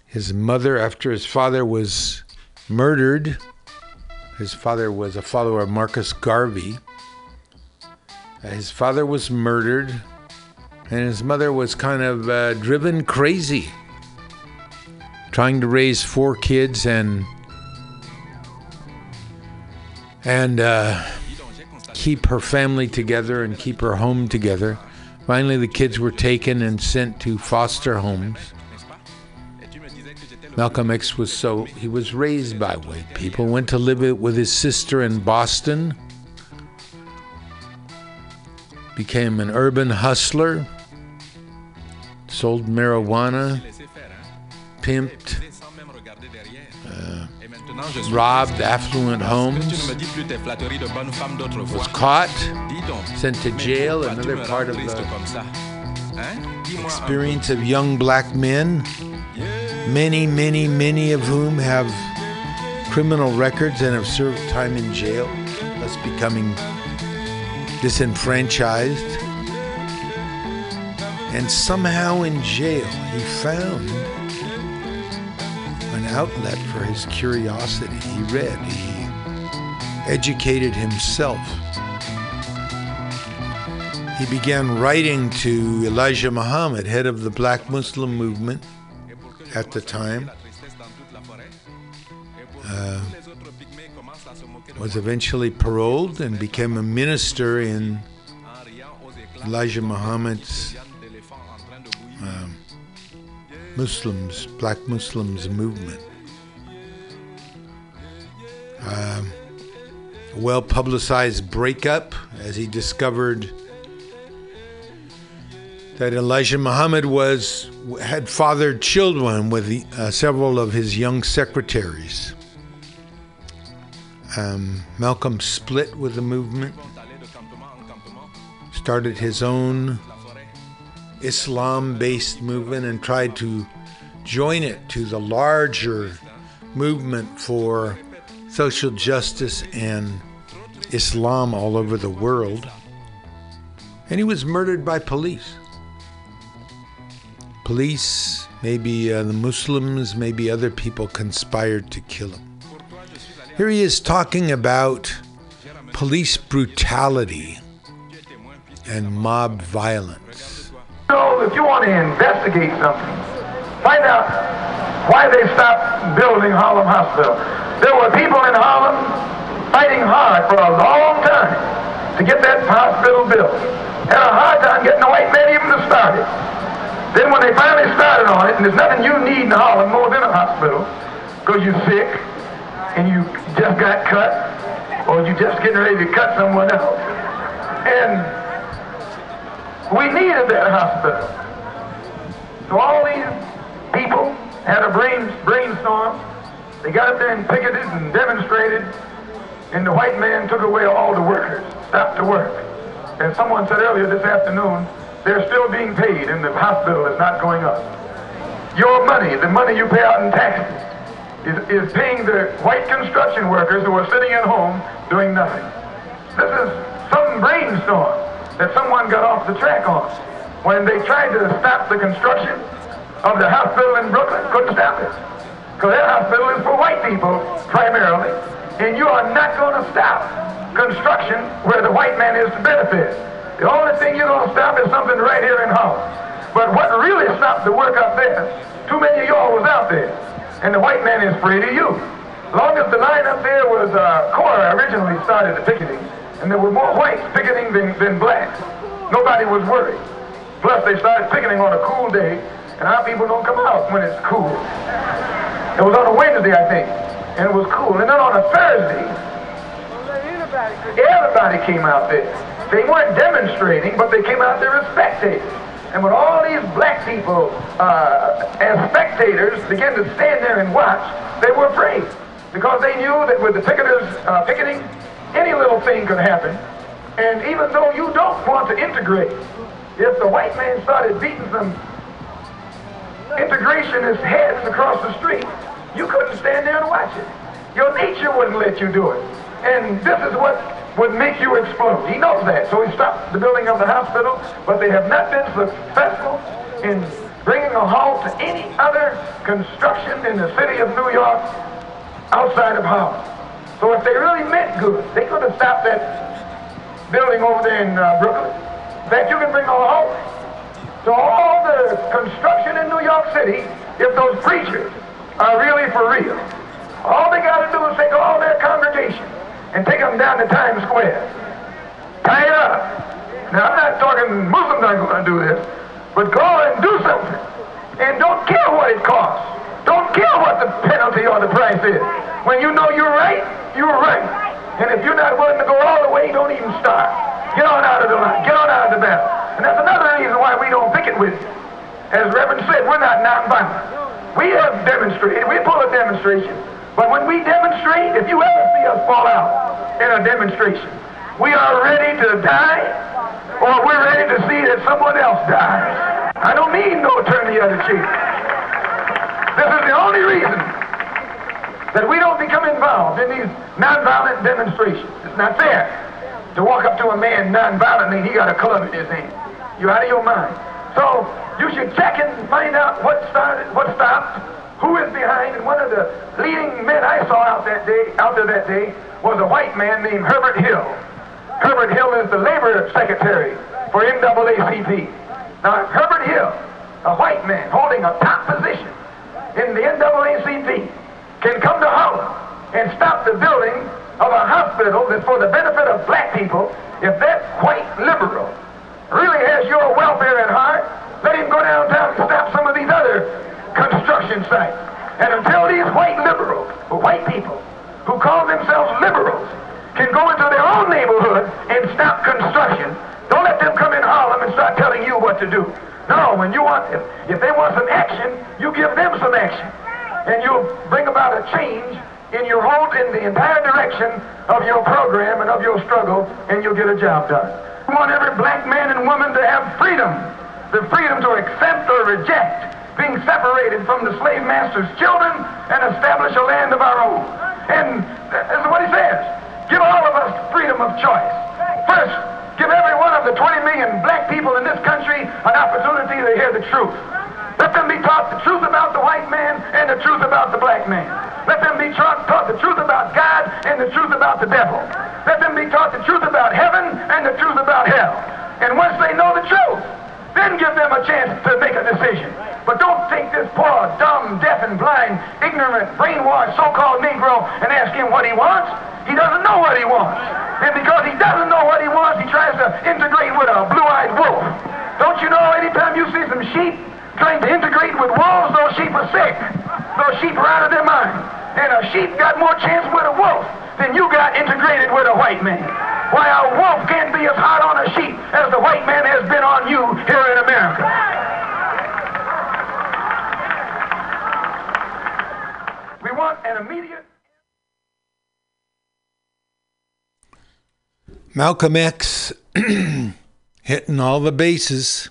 his mother, after his father was murdered, his father was a follower of Marcus Garvey. Uh, his father was murdered, and his mother was kind of uh, driven crazy, trying to raise four kids and and uh, keep her family together and keep her home together. Finally, the kids were taken and sent to foster homes. Malcolm X was so he was raised by white people. Went to live with his sister in Boston. Became an urban hustler. Sold marijuana. Pimped. uh, robbed affluent homes. Was caught. Sent to jail. Another part of the experience of young black men many, many, many of whom have criminal records and have served time in jail, thus becoming disenfranchised. And somehow in jail, he found an outlet for his curiosity. He read, he educated himself. He began writing to Elijah Muhammad, head of the black Muslim movement at the time. Uh, was eventually paroled and became a minister in Elijah Muhammad's um, Muslims, black Muslims movement. Um, well publicized breakup as he discovered that Elijah Muhammad was had fathered children with the, uh, several of his young secretaries. Um, Malcolm split with the movement, started his own Islam based movement, and tried to join it to the larger movement for social justice and Islam all over the world. And he was murdered by police. Police, maybe uh, the Muslims, maybe other people conspired to kill him. Here he is talking about police brutality and mob violence. So if you want to investigate something, find out why they stopped building Harlem Hospital. There were people in Harlem fighting hard for a long time to get that hospital built. Had a hard time getting the white man even to start it. Then when they finally started on it, and there's nothing you need in Harlem more than a hospital, because you're sick, and you just got cut, or you're just getting ready to cut someone else. And we needed that hospital. So all these people had a brain brainstorm. They got up there and picketed and demonstrated, and the white man took away all the workers, stopped to work. And someone said earlier this afternoon, they're still being paid and the hospital is not going up. Your money, the money you pay out in taxes, is, is paying the white construction workers who are sitting at home doing nothing. This is some brainstorm that someone got off the track on. When they tried to stop the construction of the hospital in Brooklyn, couldn't stop it. Because that hospital is for white people primarily, and you are not going to stop construction where the white man is to benefit. The only thing you're going to stop is something right here in Harlem. But what really stopped the work up there, too many of y'all was out there, and the white man is free to you. Long as the line up there was, uh, CORE originally started the picketing, and there were more whites picketing than, than blacks. Nobody was worried. Plus, they started picketing on a cool day, and our people don't come out when it's cool. It was on a Wednesday, I think, and it was cool. And then on a Thursday, everybody came out there. They weren't demonstrating, but they came out there as spectators. And when all these black people, uh, as spectators, began to stand there and watch, they were afraid because they knew that with the picketers uh, picketing, any little thing could happen. And even though you don't want to integrate, if the white man started beating some integrationist heads across the street, you couldn't stand there and watch it. Your nature wouldn't let you do it. And this is what would make you explode. He knows that. So he stopped the building of the hospital, but they have not been successful in bringing a halt to any other construction in the city of New York outside of Harlem. So if they really meant good, they could have stopped that building over there in uh, Brooklyn. Fact, you can bring a halt to all the construction in New York City if those preachers are really for real. All they got to do is take all their congregation and take them down to Times Square. Tie it up. Now, I'm not talking Muslims aren't going to do this, but go and do something. And don't care what it costs. Don't care what the penalty or the price is. When you know you're right, you're right. And if you're not willing to go all the way, don't even start. Get on out of the line. Get on out of the battle. And that's another reason why we don't picket with you. As Reverend said, we're not nonviolent. We have demonstrated. We pull a demonstration. But when we demonstrate, if you ever see us fall out in a demonstration, we are ready to die or we're ready to see that someone else dies. I don't mean no turn the other cheek. This is the only reason that we don't become involved in these nonviolent demonstrations. It's not fair to walk up to a man nonviolently and he got a club in his hand. You're out of your mind. So you should check and find out what started, what stopped, who is behind. And one of the leading men I saw out that day, out there that day, was a white man named Herbert Hill. Herbert Hill is the labor secretary for NAACP. Now, Herbert Hill, a white man holding a top position in the NAACP, can come to Harlem and stop the building of a hospital that's for the benefit of black people, if that white liberal really has your welfare at heart, let him go downtown and stop some of these other construction sites. And until these white liberals, white people, who call themselves liberals, can go into their own neighborhood and stop construction, don't let them come in Harlem and start telling you what to do. No, when you want, if, if they want some action, you give them some action. And you'll bring about a change in your whole, in the entire direction of your program and of your struggle, and you'll get a job done. We want every black man and woman to have freedom, the freedom to accept or reject being separated from the slave master's children and establish a land of our own. And uh, this is what he says. Give all of us freedom of choice. First, give every one of the 20 million black people in this country an opportunity to hear the truth. Let them be taught the truth about the white man and the truth about the black man. Let them be taught, taught the truth about God and the truth about the devil. Let them be taught the truth about heaven and the truth about hell. And once they know the truth, then give them a chance to make a decision. But don't take this poor, dumb, deaf, and blind, ignorant, brainwashed so-called Negro and ask him what he wants. He doesn't know what he wants. And because he doesn't know what he wants, he tries to integrate with a blue-eyed wolf. Don't you know anytime you see some sheep trying to integrate with wolves, those sheep are sick. Those sheep are out of their mind. And a sheep got more chance with a wolf than you got integrated with a white man. Why, a wolf can't be as hard on a sheep as the white man has been on you here in America. We want an immediate. Malcolm X hitting all the bases.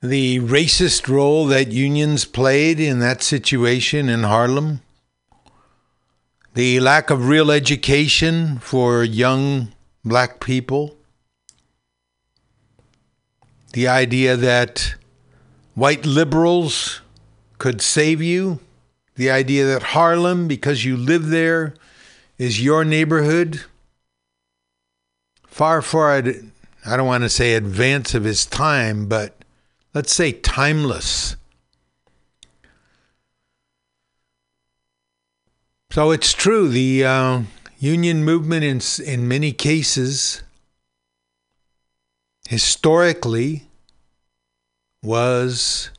The racist role that unions played in that situation in Harlem. The lack of real education for young black people. The idea that white liberals could save you. The idea that Harlem, because you live there, is your neighborhood. Far, far, I don't want to say advance of his time, but let's say timeless. So it's true, the uh, union movement, in, in many cases, historically, was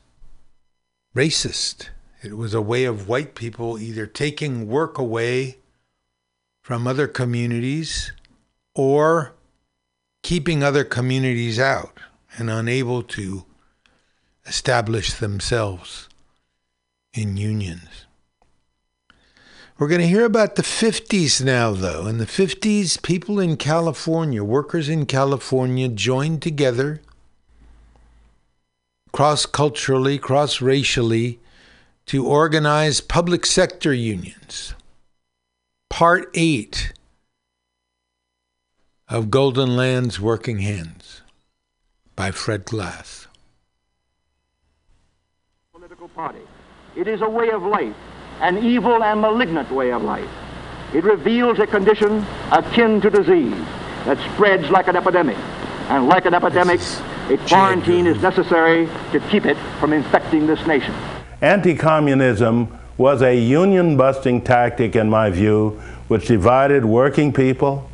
racist. It was a way of white people either taking work away from other communities or keeping other communities out. and unable to establish themselves in unions. We're going to hear about the 50s now, though. In the 50s, people in California, workers in California, joined together cross culturally, cross racially, to organize public sector unions. Part 8 of Golden Lands Working Hands by Fred Glass. political party. It is a way of life, an evil and malignant way of life. It reveals a condition akin to disease that spreads like an epidemic. And like an epidemic, a quarantine is necessary to keep it from infecting this nation. Anti communism was a union busting tactic, in my view, which divided working people,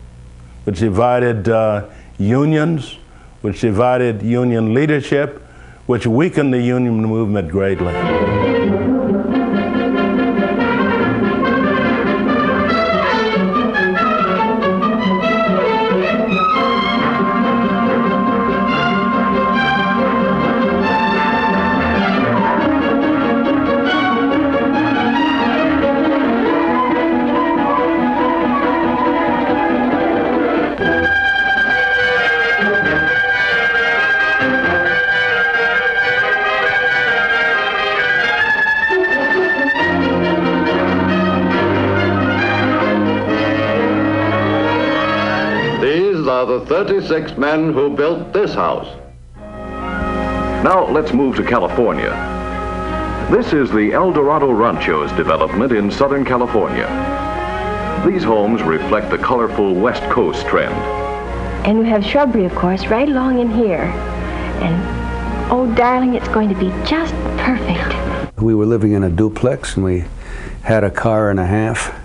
which divided uh, unions, which divided union leadership, which weakened the union movement greatly. 36 men who built this house. Now let's move to California. This is the El Dorado Ranchos development in Southern California. These homes reflect the colorful West Coast trend. And we have shrubbery, of course, right along in here. And, oh, darling, it's going to be just perfect. We were living in a duplex and we had a car and a half.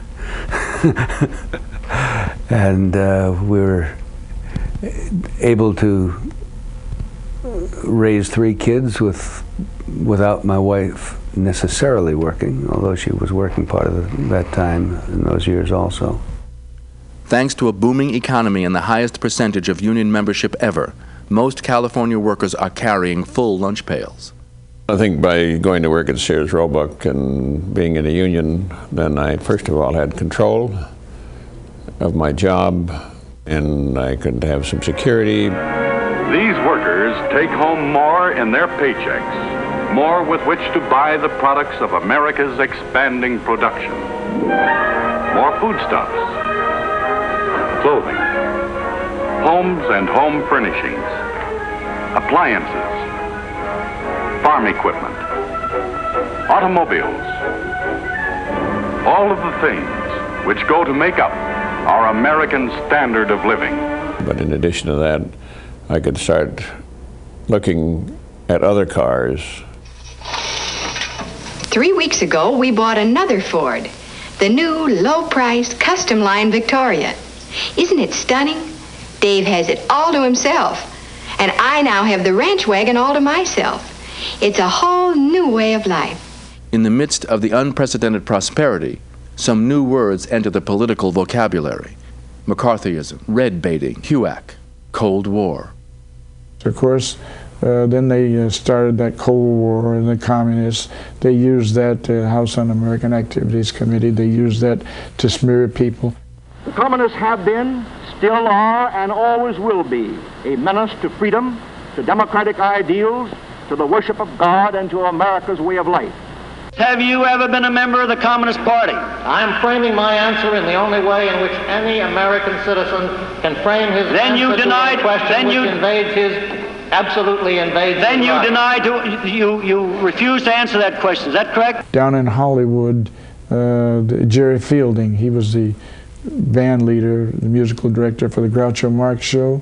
and uh, we were able to raise three kids with without my wife necessarily working, although she was working part of the, that time in those years also. Thanks to a booming economy and the highest percentage of union membership ever, most California workers are carrying full lunch pails. I think by going to work at Sears Roebuck and being in a union, then I first of all had control of my job and I could have some security. These workers take home more in their paychecks, more with which to buy the products of America's expanding production. More foodstuffs, clothing, homes and home furnishings, appliances, farm equipment, automobiles, all of the things which go to make up our American standard of living. But in addition to that, I could start looking at other cars. Three weeks ago, we bought another Ford, the new low-priced custom line Victoria. Isn't it stunning? Dave has it all to himself, and I now have the ranch wagon all to myself. It's a whole new way of life. In the midst of the unprecedented prosperity, some new words enter the political vocabulary McCarthyism, red baiting, HUAC, Cold War. Of course, uh, then they uh, started that Cold War and the communists. They used that uh, House Un-American Activities Committee. They used that to smear people. The communists have been, still are, and always will be a menace to freedom, to democratic ideals, to the worship of God, and to America's way of life. Have you ever been a member of the Communist Party? I'm framing my answer in the only way in which any American citizen can frame his Then you answer denied- to a question then which you- invades his, absolutely invades Then his you right. denied to, you, you refused to answer that question. Is that correct? Down in Hollywood, uh, Jerry Fielding, he was the band leader, the musical director for the Groucho Marx show.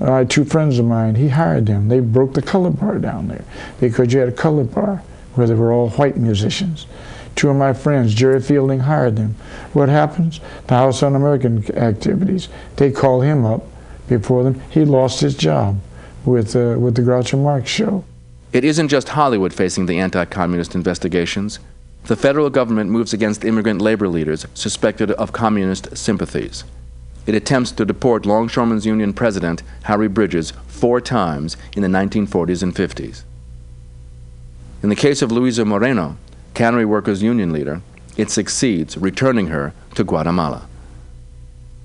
Uh, I had two friends of mine. He hired them. They broke the color bar down there because you had a color bar where they were all white musicians. Two of my friends, Jerry Fielding, hired them. What happens? The House Un-American activities. They called him up before them. He lost his job with uh, with the Groucho Marx show. It isn't just Hollywood facing the anti communist investigations. The federal government moves against immigrant labor leaders suspected of communist sympathies. It attempts to deport Longshoremen's Union president Harry Bridges four times in the 1940s and 50s. In the case of Luisa Moreno, cannery workers' union leader, it succeeds, returning her to Guatemala.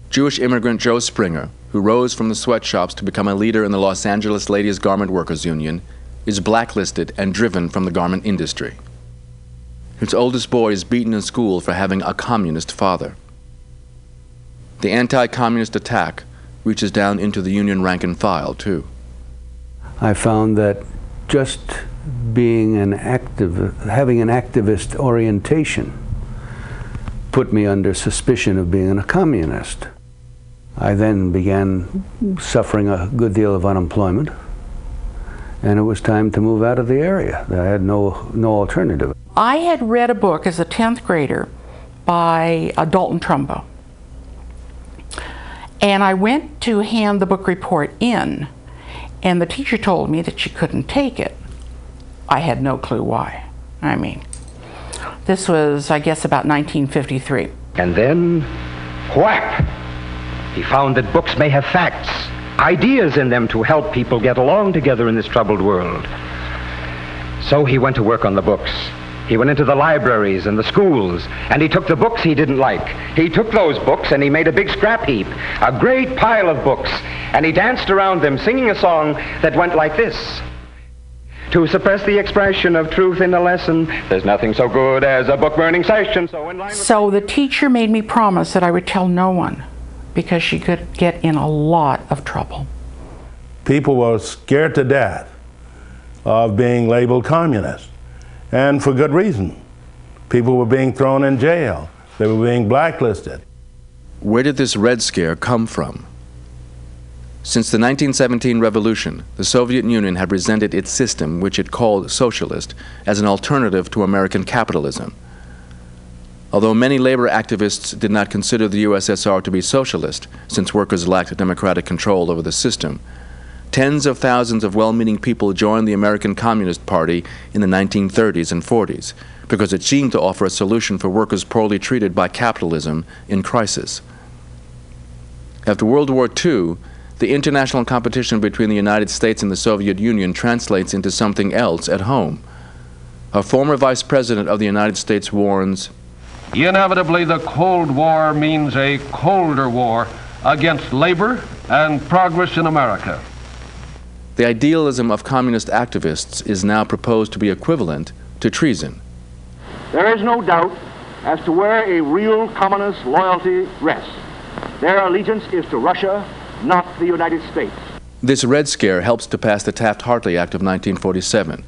Jewish immigrant Joe Springer, who rose from the sweatshops to become a leader in the Los Angeles Ladies Garment Workers Union, is blacklisted and driven from the garment industry. His oldest boy is beaten in school for having a communist father. The anti communist attack reaches down into the union rank and file, too. I found that just being an active, having an activist orientation put me under suspicion of being a communist. I then began suffering a good deal of unemployment, and it was time to move out of the area. I had no, no alternative. I had read a book as a 10th grader by uh, Dalton Trumbo. And I went to hand the book report in, and the teacher told me that she couldn't take it. I had no clue why. I mean, this was, I guess, about 1953. And then, whack! He found that books may have facts, ideas in them to help people get along together in this troubled world. So he went to work on the books. He went into the libraries and the schools, and he took the books he didn't like. He took those books and he made a big scrap heap, a great pile of books, and he danced around them singing a song that went like this. To suppress the expression of truth in a lesson, there's nothing so good as a book burning session. So, in line So the teacher made me promise that I would tell no one because she could get in a lot of trouble. People were scared to death of being labeled communist, and for good reason. People were being thrown in jail, they were being blacklisted. Where did this Red Scare come from? Since the 1917 revolution, the Soviet Union had resented its system, which it called socialist, as an alternative to American capitalism. Although many labor activists did not consider the USSR to be socialist, since workers lacked democratic control over the system, tens of thousands of well meaning people joined the American Communist Party in the 1930s and 40s because it seemed to offer a solution for workers poorly treated by capitalism in crisis. After World War II, the international competition between the United States and the Soviet Union translates into something else at home. A former vice president of the United States warns Inevitably, the Cold War means a colder war against labor and progress in America. the idealism of communist activists is now proposed to be equivalent to treason. There is no doubt as to where a real communist loyalty rests. Their allegiance is to Russia, not the United States. This Red Scare helps to pass the Taft Hartley Act of 1947,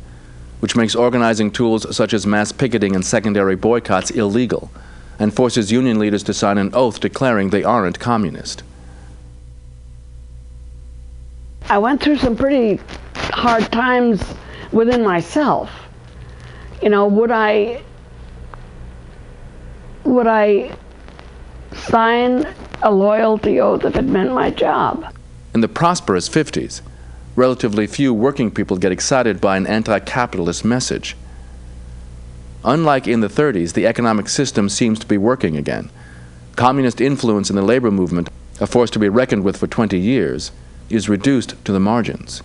which makes organizing tools such as mass picketing and secondary boycotts illegal and forces union leaders to sign an oath declaring they aren't communist. I went through some pretty hard times within myself. You know, would I would I sign a loyalty oath if it meant my job? In the prosperous 50s, relatively few working people get excited by an anti capitalist message. Unlike in the 30s, the economic system seems to be working again. Communist influence in the labor movement, a force to be reckoned with for 20 years, is reduced to the margins.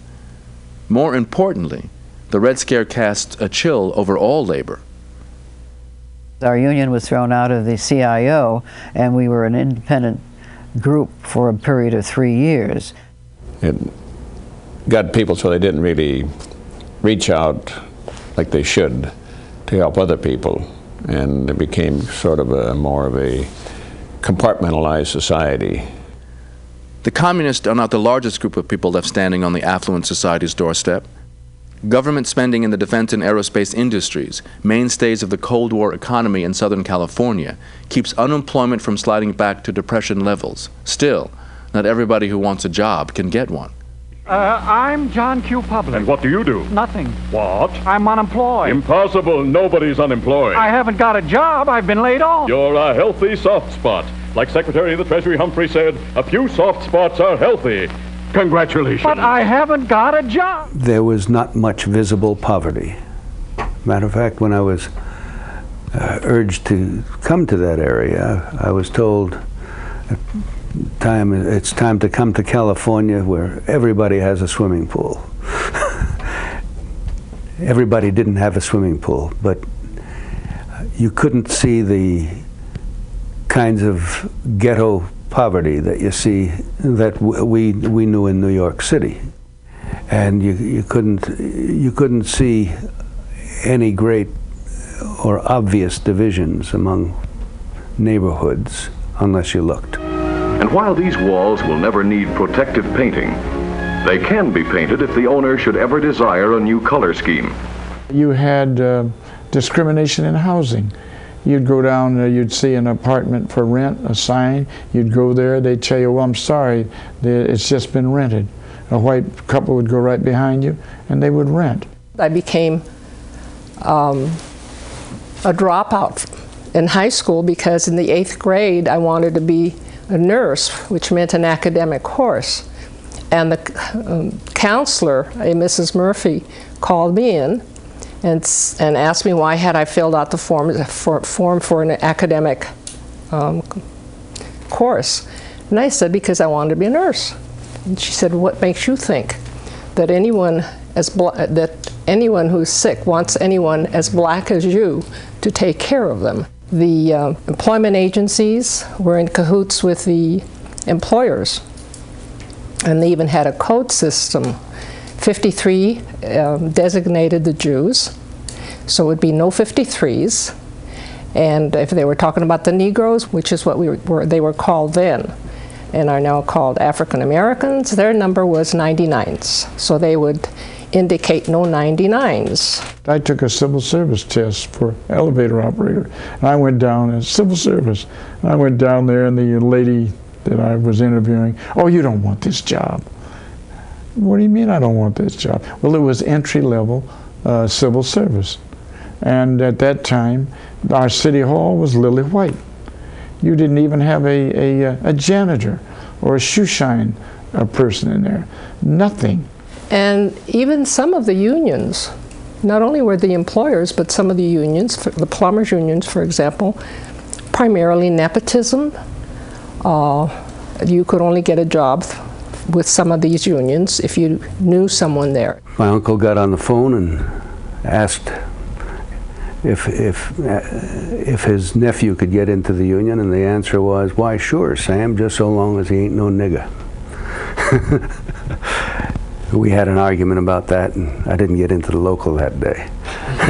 More importantly, the Red Scare casts a chill over all labor. Our union was thrown out of the CIO, and we were an independent group for a period of three years. It got people so they didn't really reach out like they should to help other people, and it became sort of a more of a compartmentalized society. The communists are not the largest group of people left standing on the affluent society's doorstep. Government spending in the defense and aerospace industries, mainstays of the Cold War economy in Southern California, keeps unemployment from sliding back to depression levels. Still, not everybody who wants a job can get one. Uh, I'm John Q. Public. And what do you do? Nothing. What? I'm unemployed. Impossible. Nobody's unemployed. I haven't got a job. I've been laid off. You're a healthy soft spot. Like Secretary of the Treasury Humphrey said, a few soft spots are healthy. Congratulations. But I haven't got a job. There was not much visible poverty. Matter of fact, when I was uh, urged to come to that area, I was told, time it's time to come to California where everybody has a swimming pool. everybody didn't have a swimming pool, but you couldn't see the kinds of ghetto poverty that you see that we we knew in New York City, and you you couldn't you couldn't see any great or obvious divisions among neighborhoods unless you looked. And while these walls will never need protective painting, they can be painted if the owner should ever desire a new color scheme. You had uh, discrimination in housing. You'd go down, uh, you'd see an apartment for rent, a sign, you'd go there, they'd tell you, well, I'm sorry, it's just been rented. A white couple would go right behind you, and they would rent. I became um, a dropout in high school because in the eighth grade I wanted to be a nurse, which meant an academic course. And the um, counselor, a Mrs. Murphy, called me in and, and asked me why had I filled out the form for, form for an academic um, course. And I said, because I wanted to be a nurse. And she said, what makes you think that anyone as that anyone who's sick wants anyone as black as you to take care of them? The uh, employment agencies were in cahoots with the employers, and they even had a code system. 53 um, designated the Jews, so it would be no 53s. And if they were talking about the Negroes, which is what we were, they were called then, and are now called African Americans, their number was 99s. So they would indicate no 99s. I took a civil service test for elevator operator, and I went down in civil service. I went down there, and the lady that I was interviewing, oh, you don't want this job. What do you mean I don't want this job? Well, it was entry level uh, civil service. And at that time, our city hall was lily white. You didn't even have a, a, a janitor or a shoe shine a person in there. Nothing. And even some of the unions, not only were the employers, but some of the unions, the plumbers unions, for example, primarily nepotism. Uh, you could only get a job with some of these unions if you knew someone there. My uncle got on the phone and asked if if uh, if his nephew could get into the union, and the answer was, "Why, sure, Sam, just so long as he ain't no nigger." we had an argument about that, and I didn't get into the local that day.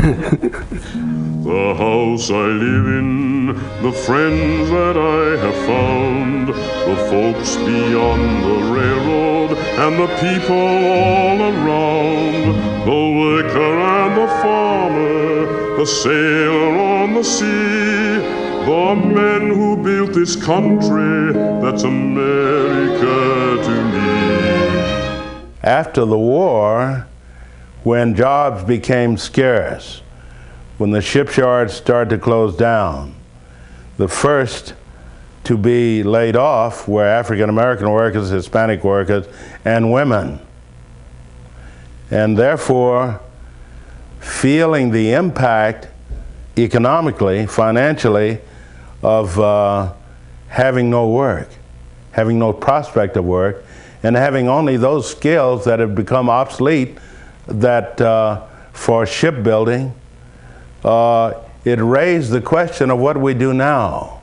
the house I live in, the friends that I have found, the folks beyond the railroad, and the people all around, the worker and the farmer, the sailor on the sea, the men who built this country that's America to me. After the war, when jobs became scarce, when the shipyards started to close down, the first to be laid off were African American workers, Hispanic workers, and women. And therefore, feeling the impact economically, financially, of uh, having no work, having no prospect of work, and having only those skills that have become obsolete that uh, for shipbuilding, uh, it raised the question of what we do now.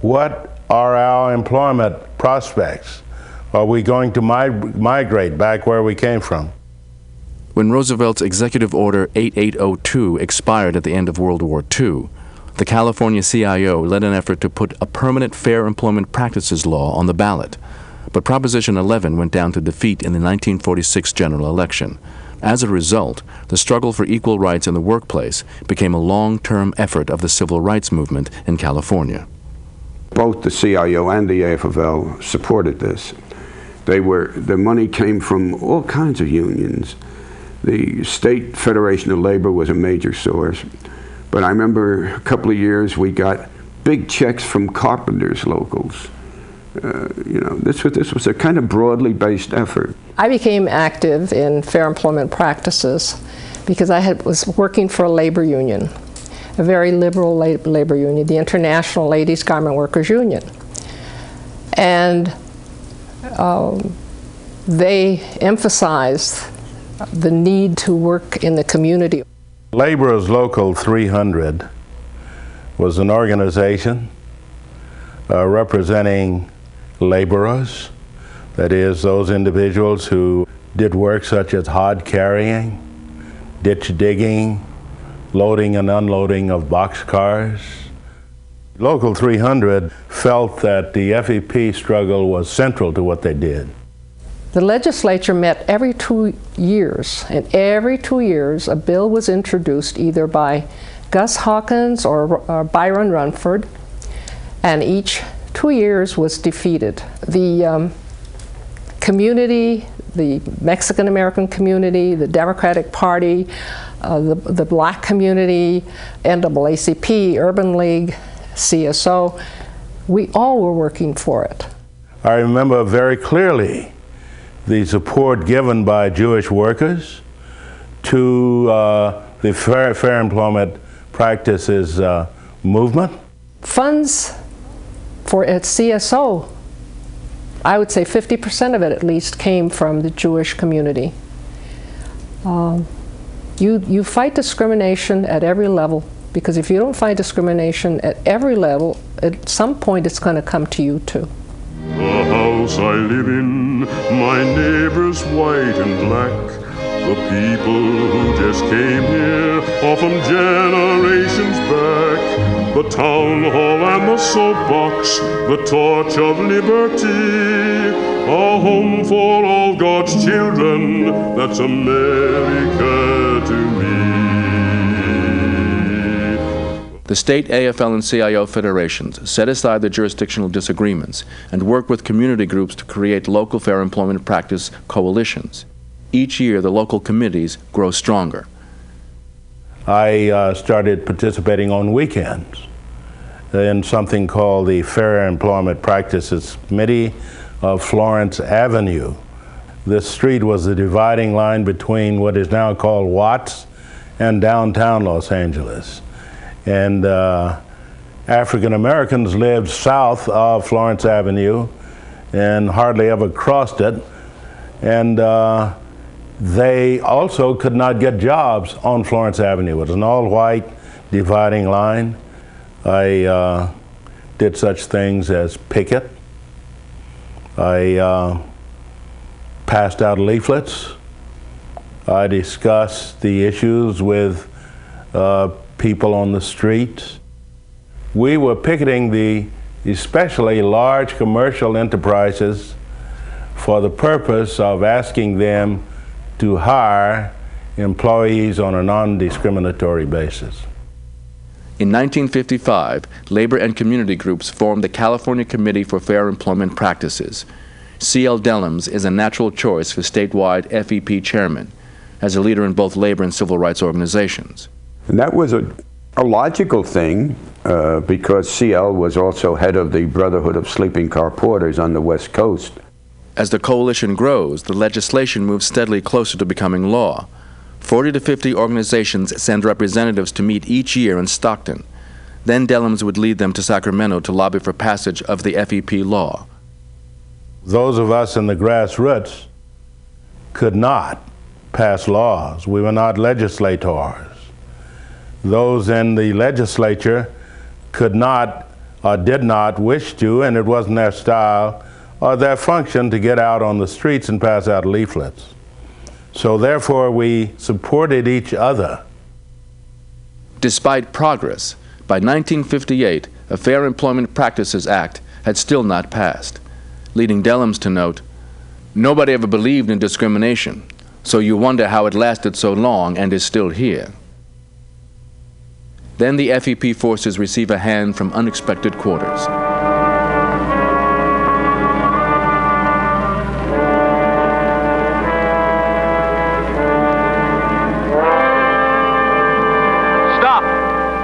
What are our employment prospects? Are we going to mig migrate back where we came from? When Roosevelt's Executive Order 8802 expired at the end of World War II, the California CIO led an effort to put a permanent Fair Employment Practices law on the ballot but Proposition 11 went down to defeat in the 1946 general election. As a result, the struggle for equal rights in the workplace became a long-term effort of the civil rights movement in California. Both the CIO and the AFL supported this. They were, the money came from all kinds of unions. The State Federation of Labor was a major source. But I remember a couple of years we got big checks from carpenters locals uh, you know, this was, this was a kind of broadly based effort. I became active in fair employment practices because I had, was working for a labor union, a very liberal labor union, the International Ladies Garment Workers Union. And um, they emphasized the need to work in the community. Laborers Local 300 was an organization uh, representing laborers, that is, those individuals who did work such as hod carrying, ditch digging, loading and unloading of boxcars. Local 300 felt that the FEP struggle was central to what they did. The legislature met every two years, and every two years a bill was introduced either by Gus Hawkins or, or Byron Rumford, and each two years was defeated. The um, community, the Mexican American community, the Democratic Party, uh, the, the black community, NAACP, Urban League, CSO, we all were working for it. I remember very clearly the support given by Jewish workers to uh, the Fair, Fair, Employment Practices uh, movement. Funds for its CSO, I would say 50% of it at least came from the Jewish community. Um, you, you fight discrimination at every level because if you don't fight discrimination at every level, at some point it's going to come to you too. The house I live in, my neighbors white and black. The people who just came here are from generations back. The town hall and the soapbox, the torch of liberty. A home for all God's children, that's America to me. The state AFL and CIO federations set aside the jurisdictional disagreements and work with community groups to create local fair employment practice coalitions. Each year, the local committees grow stronger. I uh, started participating on weekends in something called the Fair Employment Practices Committee of Florence Avenue. This street was the dividing line between what is now called Watts and downtown Los Angeles. And uh, African Americans lived south of Florence Avenue and hardly ever crossed it. And uh, they also could not get jobs on Florence Avenue. It was an all-white dividing line. I uh, did such things as picket. I uh, passed out leaflets. I discussed the issues with uh, people on the streets. We were picketing the especially large commercial enterprises for the purpose of asking them to hire employees on a non-discriminatory basis. In 1955, labor and community groups formed the California Committee for Fair Employment Practices. C.L. Dellums is a natural choice for statewide FEP chairman, as a leader in both labor and civil rights organizations. And that was a, a logical thing uh, because CL was also head of the Brotherhood of Sleeping Car Porters on the West Coast. As the coalition grows, the legislation moves steadily closer to becoming law. 40 to 50 organizations send representatives to meet each year in Stockton. Then Dellums would lead them to Sacramento to lobby for passage of the FEP law. Those of us in the grassroots could not pass laws. We were not legislators. Those in the legislature could not or did not wish to, and it wasn't their style or their function to get out on the streets and pass out leaflets. So therefore, we supported each other. Despite progress, by 1958, a Fair Employment Practices Act had still not passed, leading Dellums to note, Nobody ever believed in discrimination, so you wonder how it lasted so long and is still here. Then the FEP forces receive a hand from unexpected quarters.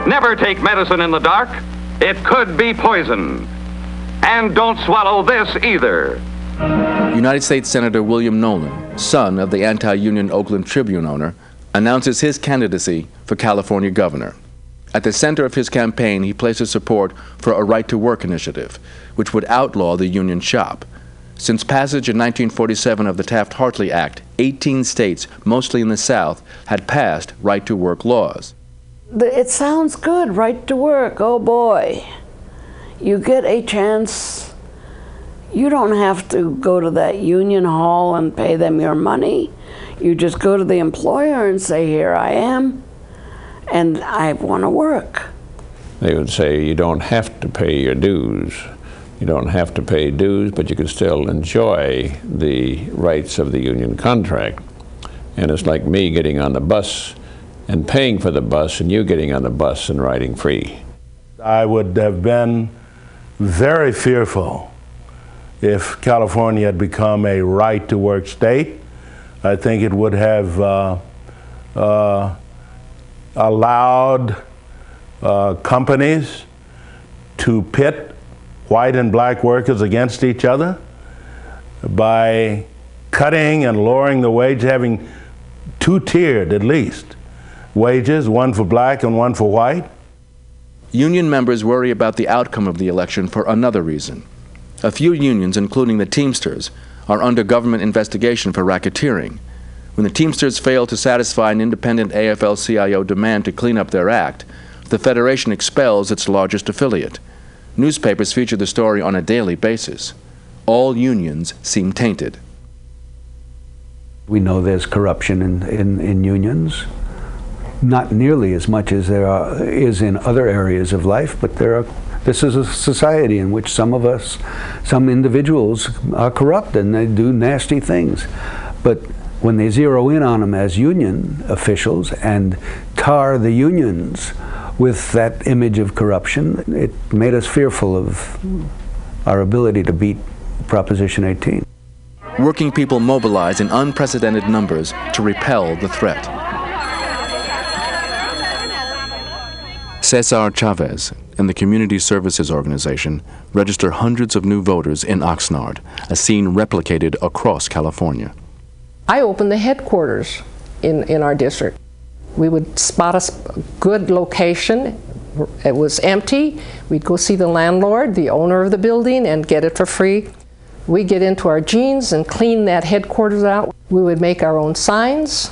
Never take medicine in the dark. It could be poison. And don't swallow this either. United States Senator William Knowland, son of the anti-union Oakland Tribune owner, announces his candidacy for California governor. At the center of his campaign, he places support for a right to work initiative, which would outlaw the union shop. Since passage in 1947 of the Taft Hartley Act, 18 states, mostly in the South, had passed right to work laws. It sounds good, right to work. Oh boy. You get a chance. You don't have to go to that union hall and pay them your money. You just go to the employer and say, Here I am, and I want to work. They would say you don't have to pay your dues. You don't have to pay dues, but you can still enjoy the rights of the union contract. And it's like me getting on the bus and paying for the bus, and you getting on the bus and riding free. I would have been very fearful if California had become a right to work state. I think it would have uh, uh, allowed uh, companies to pit white and black workers against each other by cutting and lowering the wage, having two tiered at least wages, one for black and one for white. Union members worry about the outcome of the election for another reason. A few unions, including the Teamsters, are under government investigation for racketeering. When the Teamsters fail to satisfy an independent AFL CIO demand to clean up their act, the Federation expels its largest affiliate. Newspapers feature the story on a daily basis. All unions seem tainted. We know there's corruption in, in, in unions. Not nearly as much as there are, is in other areas of life, but there are, this is a society in which some of us, some individuals are corrupt and they do nasty things. But when they zero in on them as union officials and tar the unions with that image of corruption, it made us fearful of our ability to beat Proposition 18. Working people mobilize in unprecedented numbers to repel the threat. Cesar Chavez and the Community Services Organization register hundreds of new voters in Oxnard, a scene replicated across California. I opened the headquarters in, in our district. We would spot a good location. It was empty. We'd go see the landlord, the owner of the building, and get it for free. We get into our jeans and clean that headquarters out. We would make our own signs.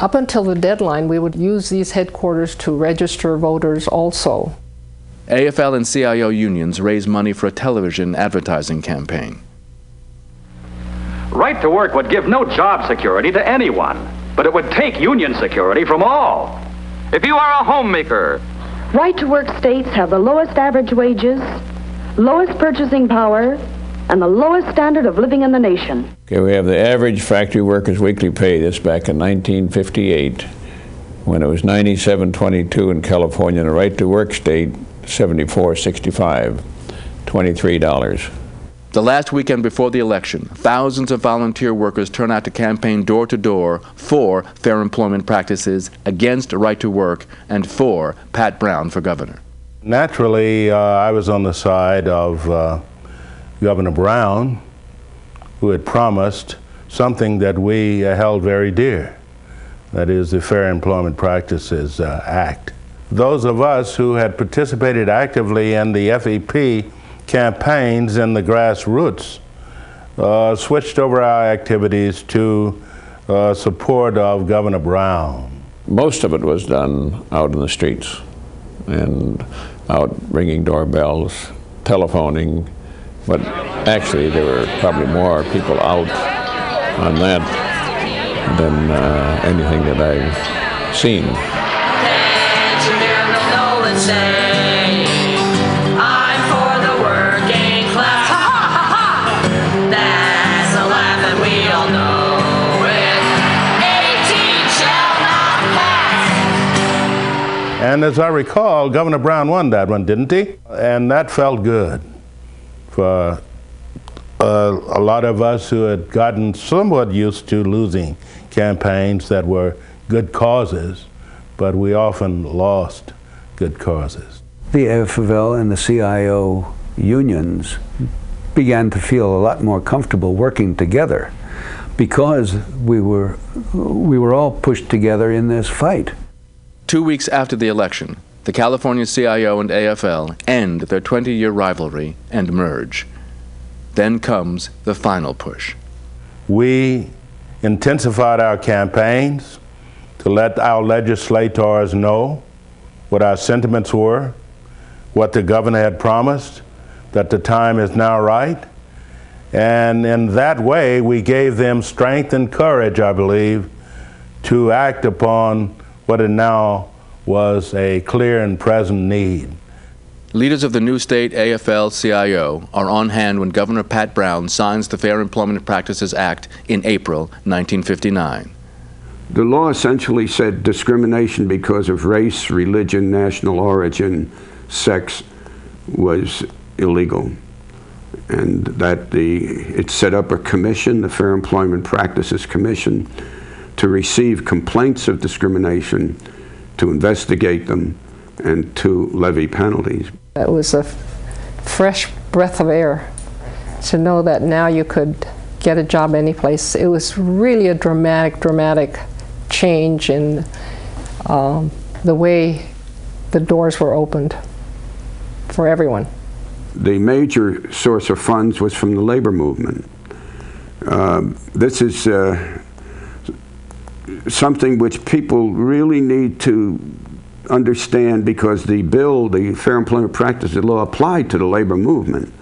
Up until the deadline, we would use these headquarters to register voters also. AFL and CIO unions raise money for a television advertising campaign. Right to work would give no job security to anyone but it would take union security from all. If you are a homemaker, right to work states have the lowest average wages, lowest purchasing power, and the lowest standard of living in the nation. Okay, we have the average factory workers' weekly pay. This back in 1958, when it was 97.22 in California, and a right to work state 74.65, $23. The last weekend before the election, thousands of volunteer workers turn out to campaign door to door for fair employment practices, against right to work, and for Pat Brown for governor. Naturally, uh, I was on the side of uh, Governor Brown, who had promised something that we uh, held very dear that is, the Fair Employment Practices uh, Act. Those of us who had participated actively in the FEP campaigns in the grassroots, uh, switched over our activities to uh, support of Governor Brown. Most of it was done out in the streets and out ringing doorbells, telephoning, but actually there were probably more people out on that than uh, anything that I've seen. And as I recall, Governor Brown won that one, didn't he? And that felt good for uh, a lot of us who had gotten somewhat used to losing campaigns that were good causes, but we often lost good causes. The AFL and the CIO unions began to feel a lot more comfortable working together because we were, we were all pushed together in this fight. Two weeks after the election, the California CIO and AFL end their 20 year rivalry and merge. Then comes the final push. We intensified our campaigns to let our legislators know what our sentiments were, what the governor had promised, that the time is now right. And in that way, we gave them strength and courage, I believe, to act upon what it now was a clear and present need. Leaders of the new state AFL CIO are on hand when Governor Pat Brown signs the Fair Employment Practices Act in April 1959. The law essentially said discrimination because of race, religion, national origin, sex was illegal. And that the, it set up a commission, the Fair Employment Practices Commission, to receive complaints of discrimination, to investigate them, and to levy penalties. It was a fresh breath of air to know that now you could get a job anyplace. It was really a dramatic, dramatic change in um, the way the doors were opened for everyone. The major source of funds was from the labor movement. Uh, this is uh, something which people really need to understand because the bill, the Fair Employment Practices Law, applied to the labor movement.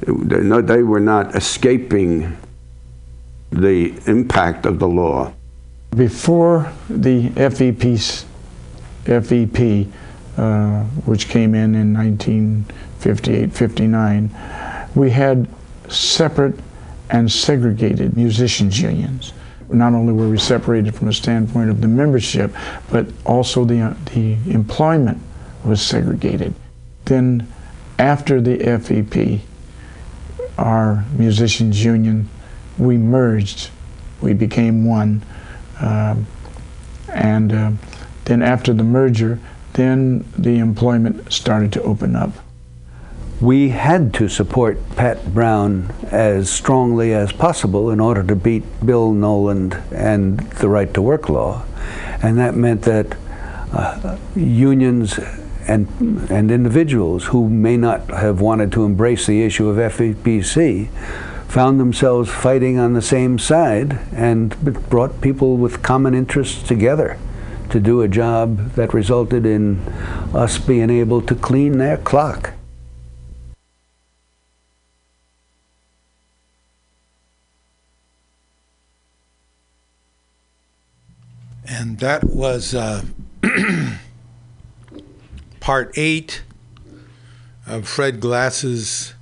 They, were not escaping the impact of the law. Before the FEP, FEP uh, which came in in 1958 59, we had separate and segregated musicians' unions not only were we separated from a standpoint of the membership, but also the, uh, the employment was segregated. Then, after the FEP, our musicians union, we merged. We became one. Uh, and uh, then after the merger, then the employment started to open up we had to support Pat Brown as strongly as possible in order to beat Bill Knowland and the right to work law. And that meant that uh, unions and, and individuals who may not have wanted to embrace the issue of FEPC found themselves fighting on the same side and brought people with common interests together to do a job that resulted in us being able to clean their clock. And that was uh, part eight of Fred Glass's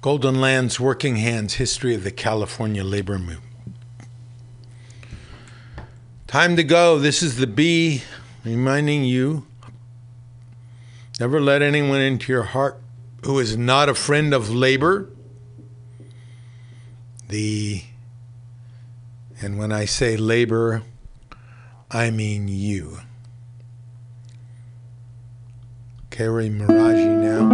Golden Lands Working Hands History of the California Labor Movement. Time to go. This is the B reminding you never let anyone into your heart who is not a friend of labor. The and when I say labor, I mean you. Carrie Miraji now.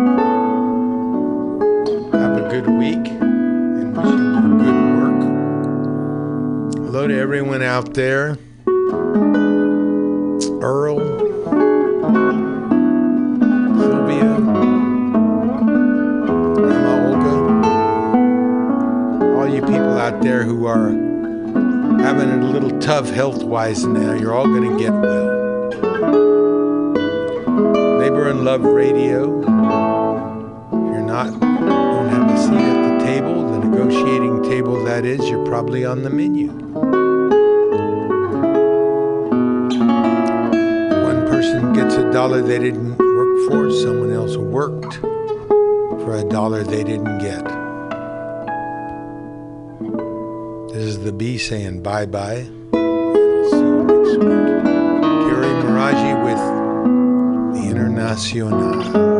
Have a good week and wishing you good work. Hello to everyone out there. Earl, Sylvia, Grandma Olga, all you people out there who are having a little tough health wise now. You're all going to get well. Labor and Love Radio. If you're not, don't have a seat at the table, the negotiating table that is, you're probably on the menu. One person gets a dollar they didn't work for, someone else worked for a dollar they didn't get. The B saying bye bye. Kerry Miraji with the Internacional.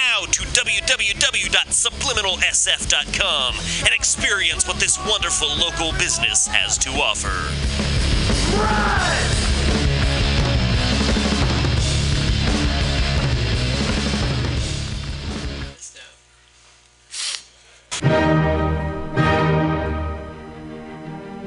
www.subliminalsf.com and experience what this wonderful local business has to offer.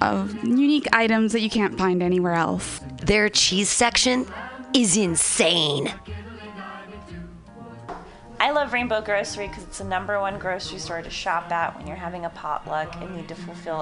of unique items that you can't find anywhere else. Their cheese section is insane. I love Rainbow Grocery because it's the number one grocery store to shop at when you're having a potluck and need to fulfill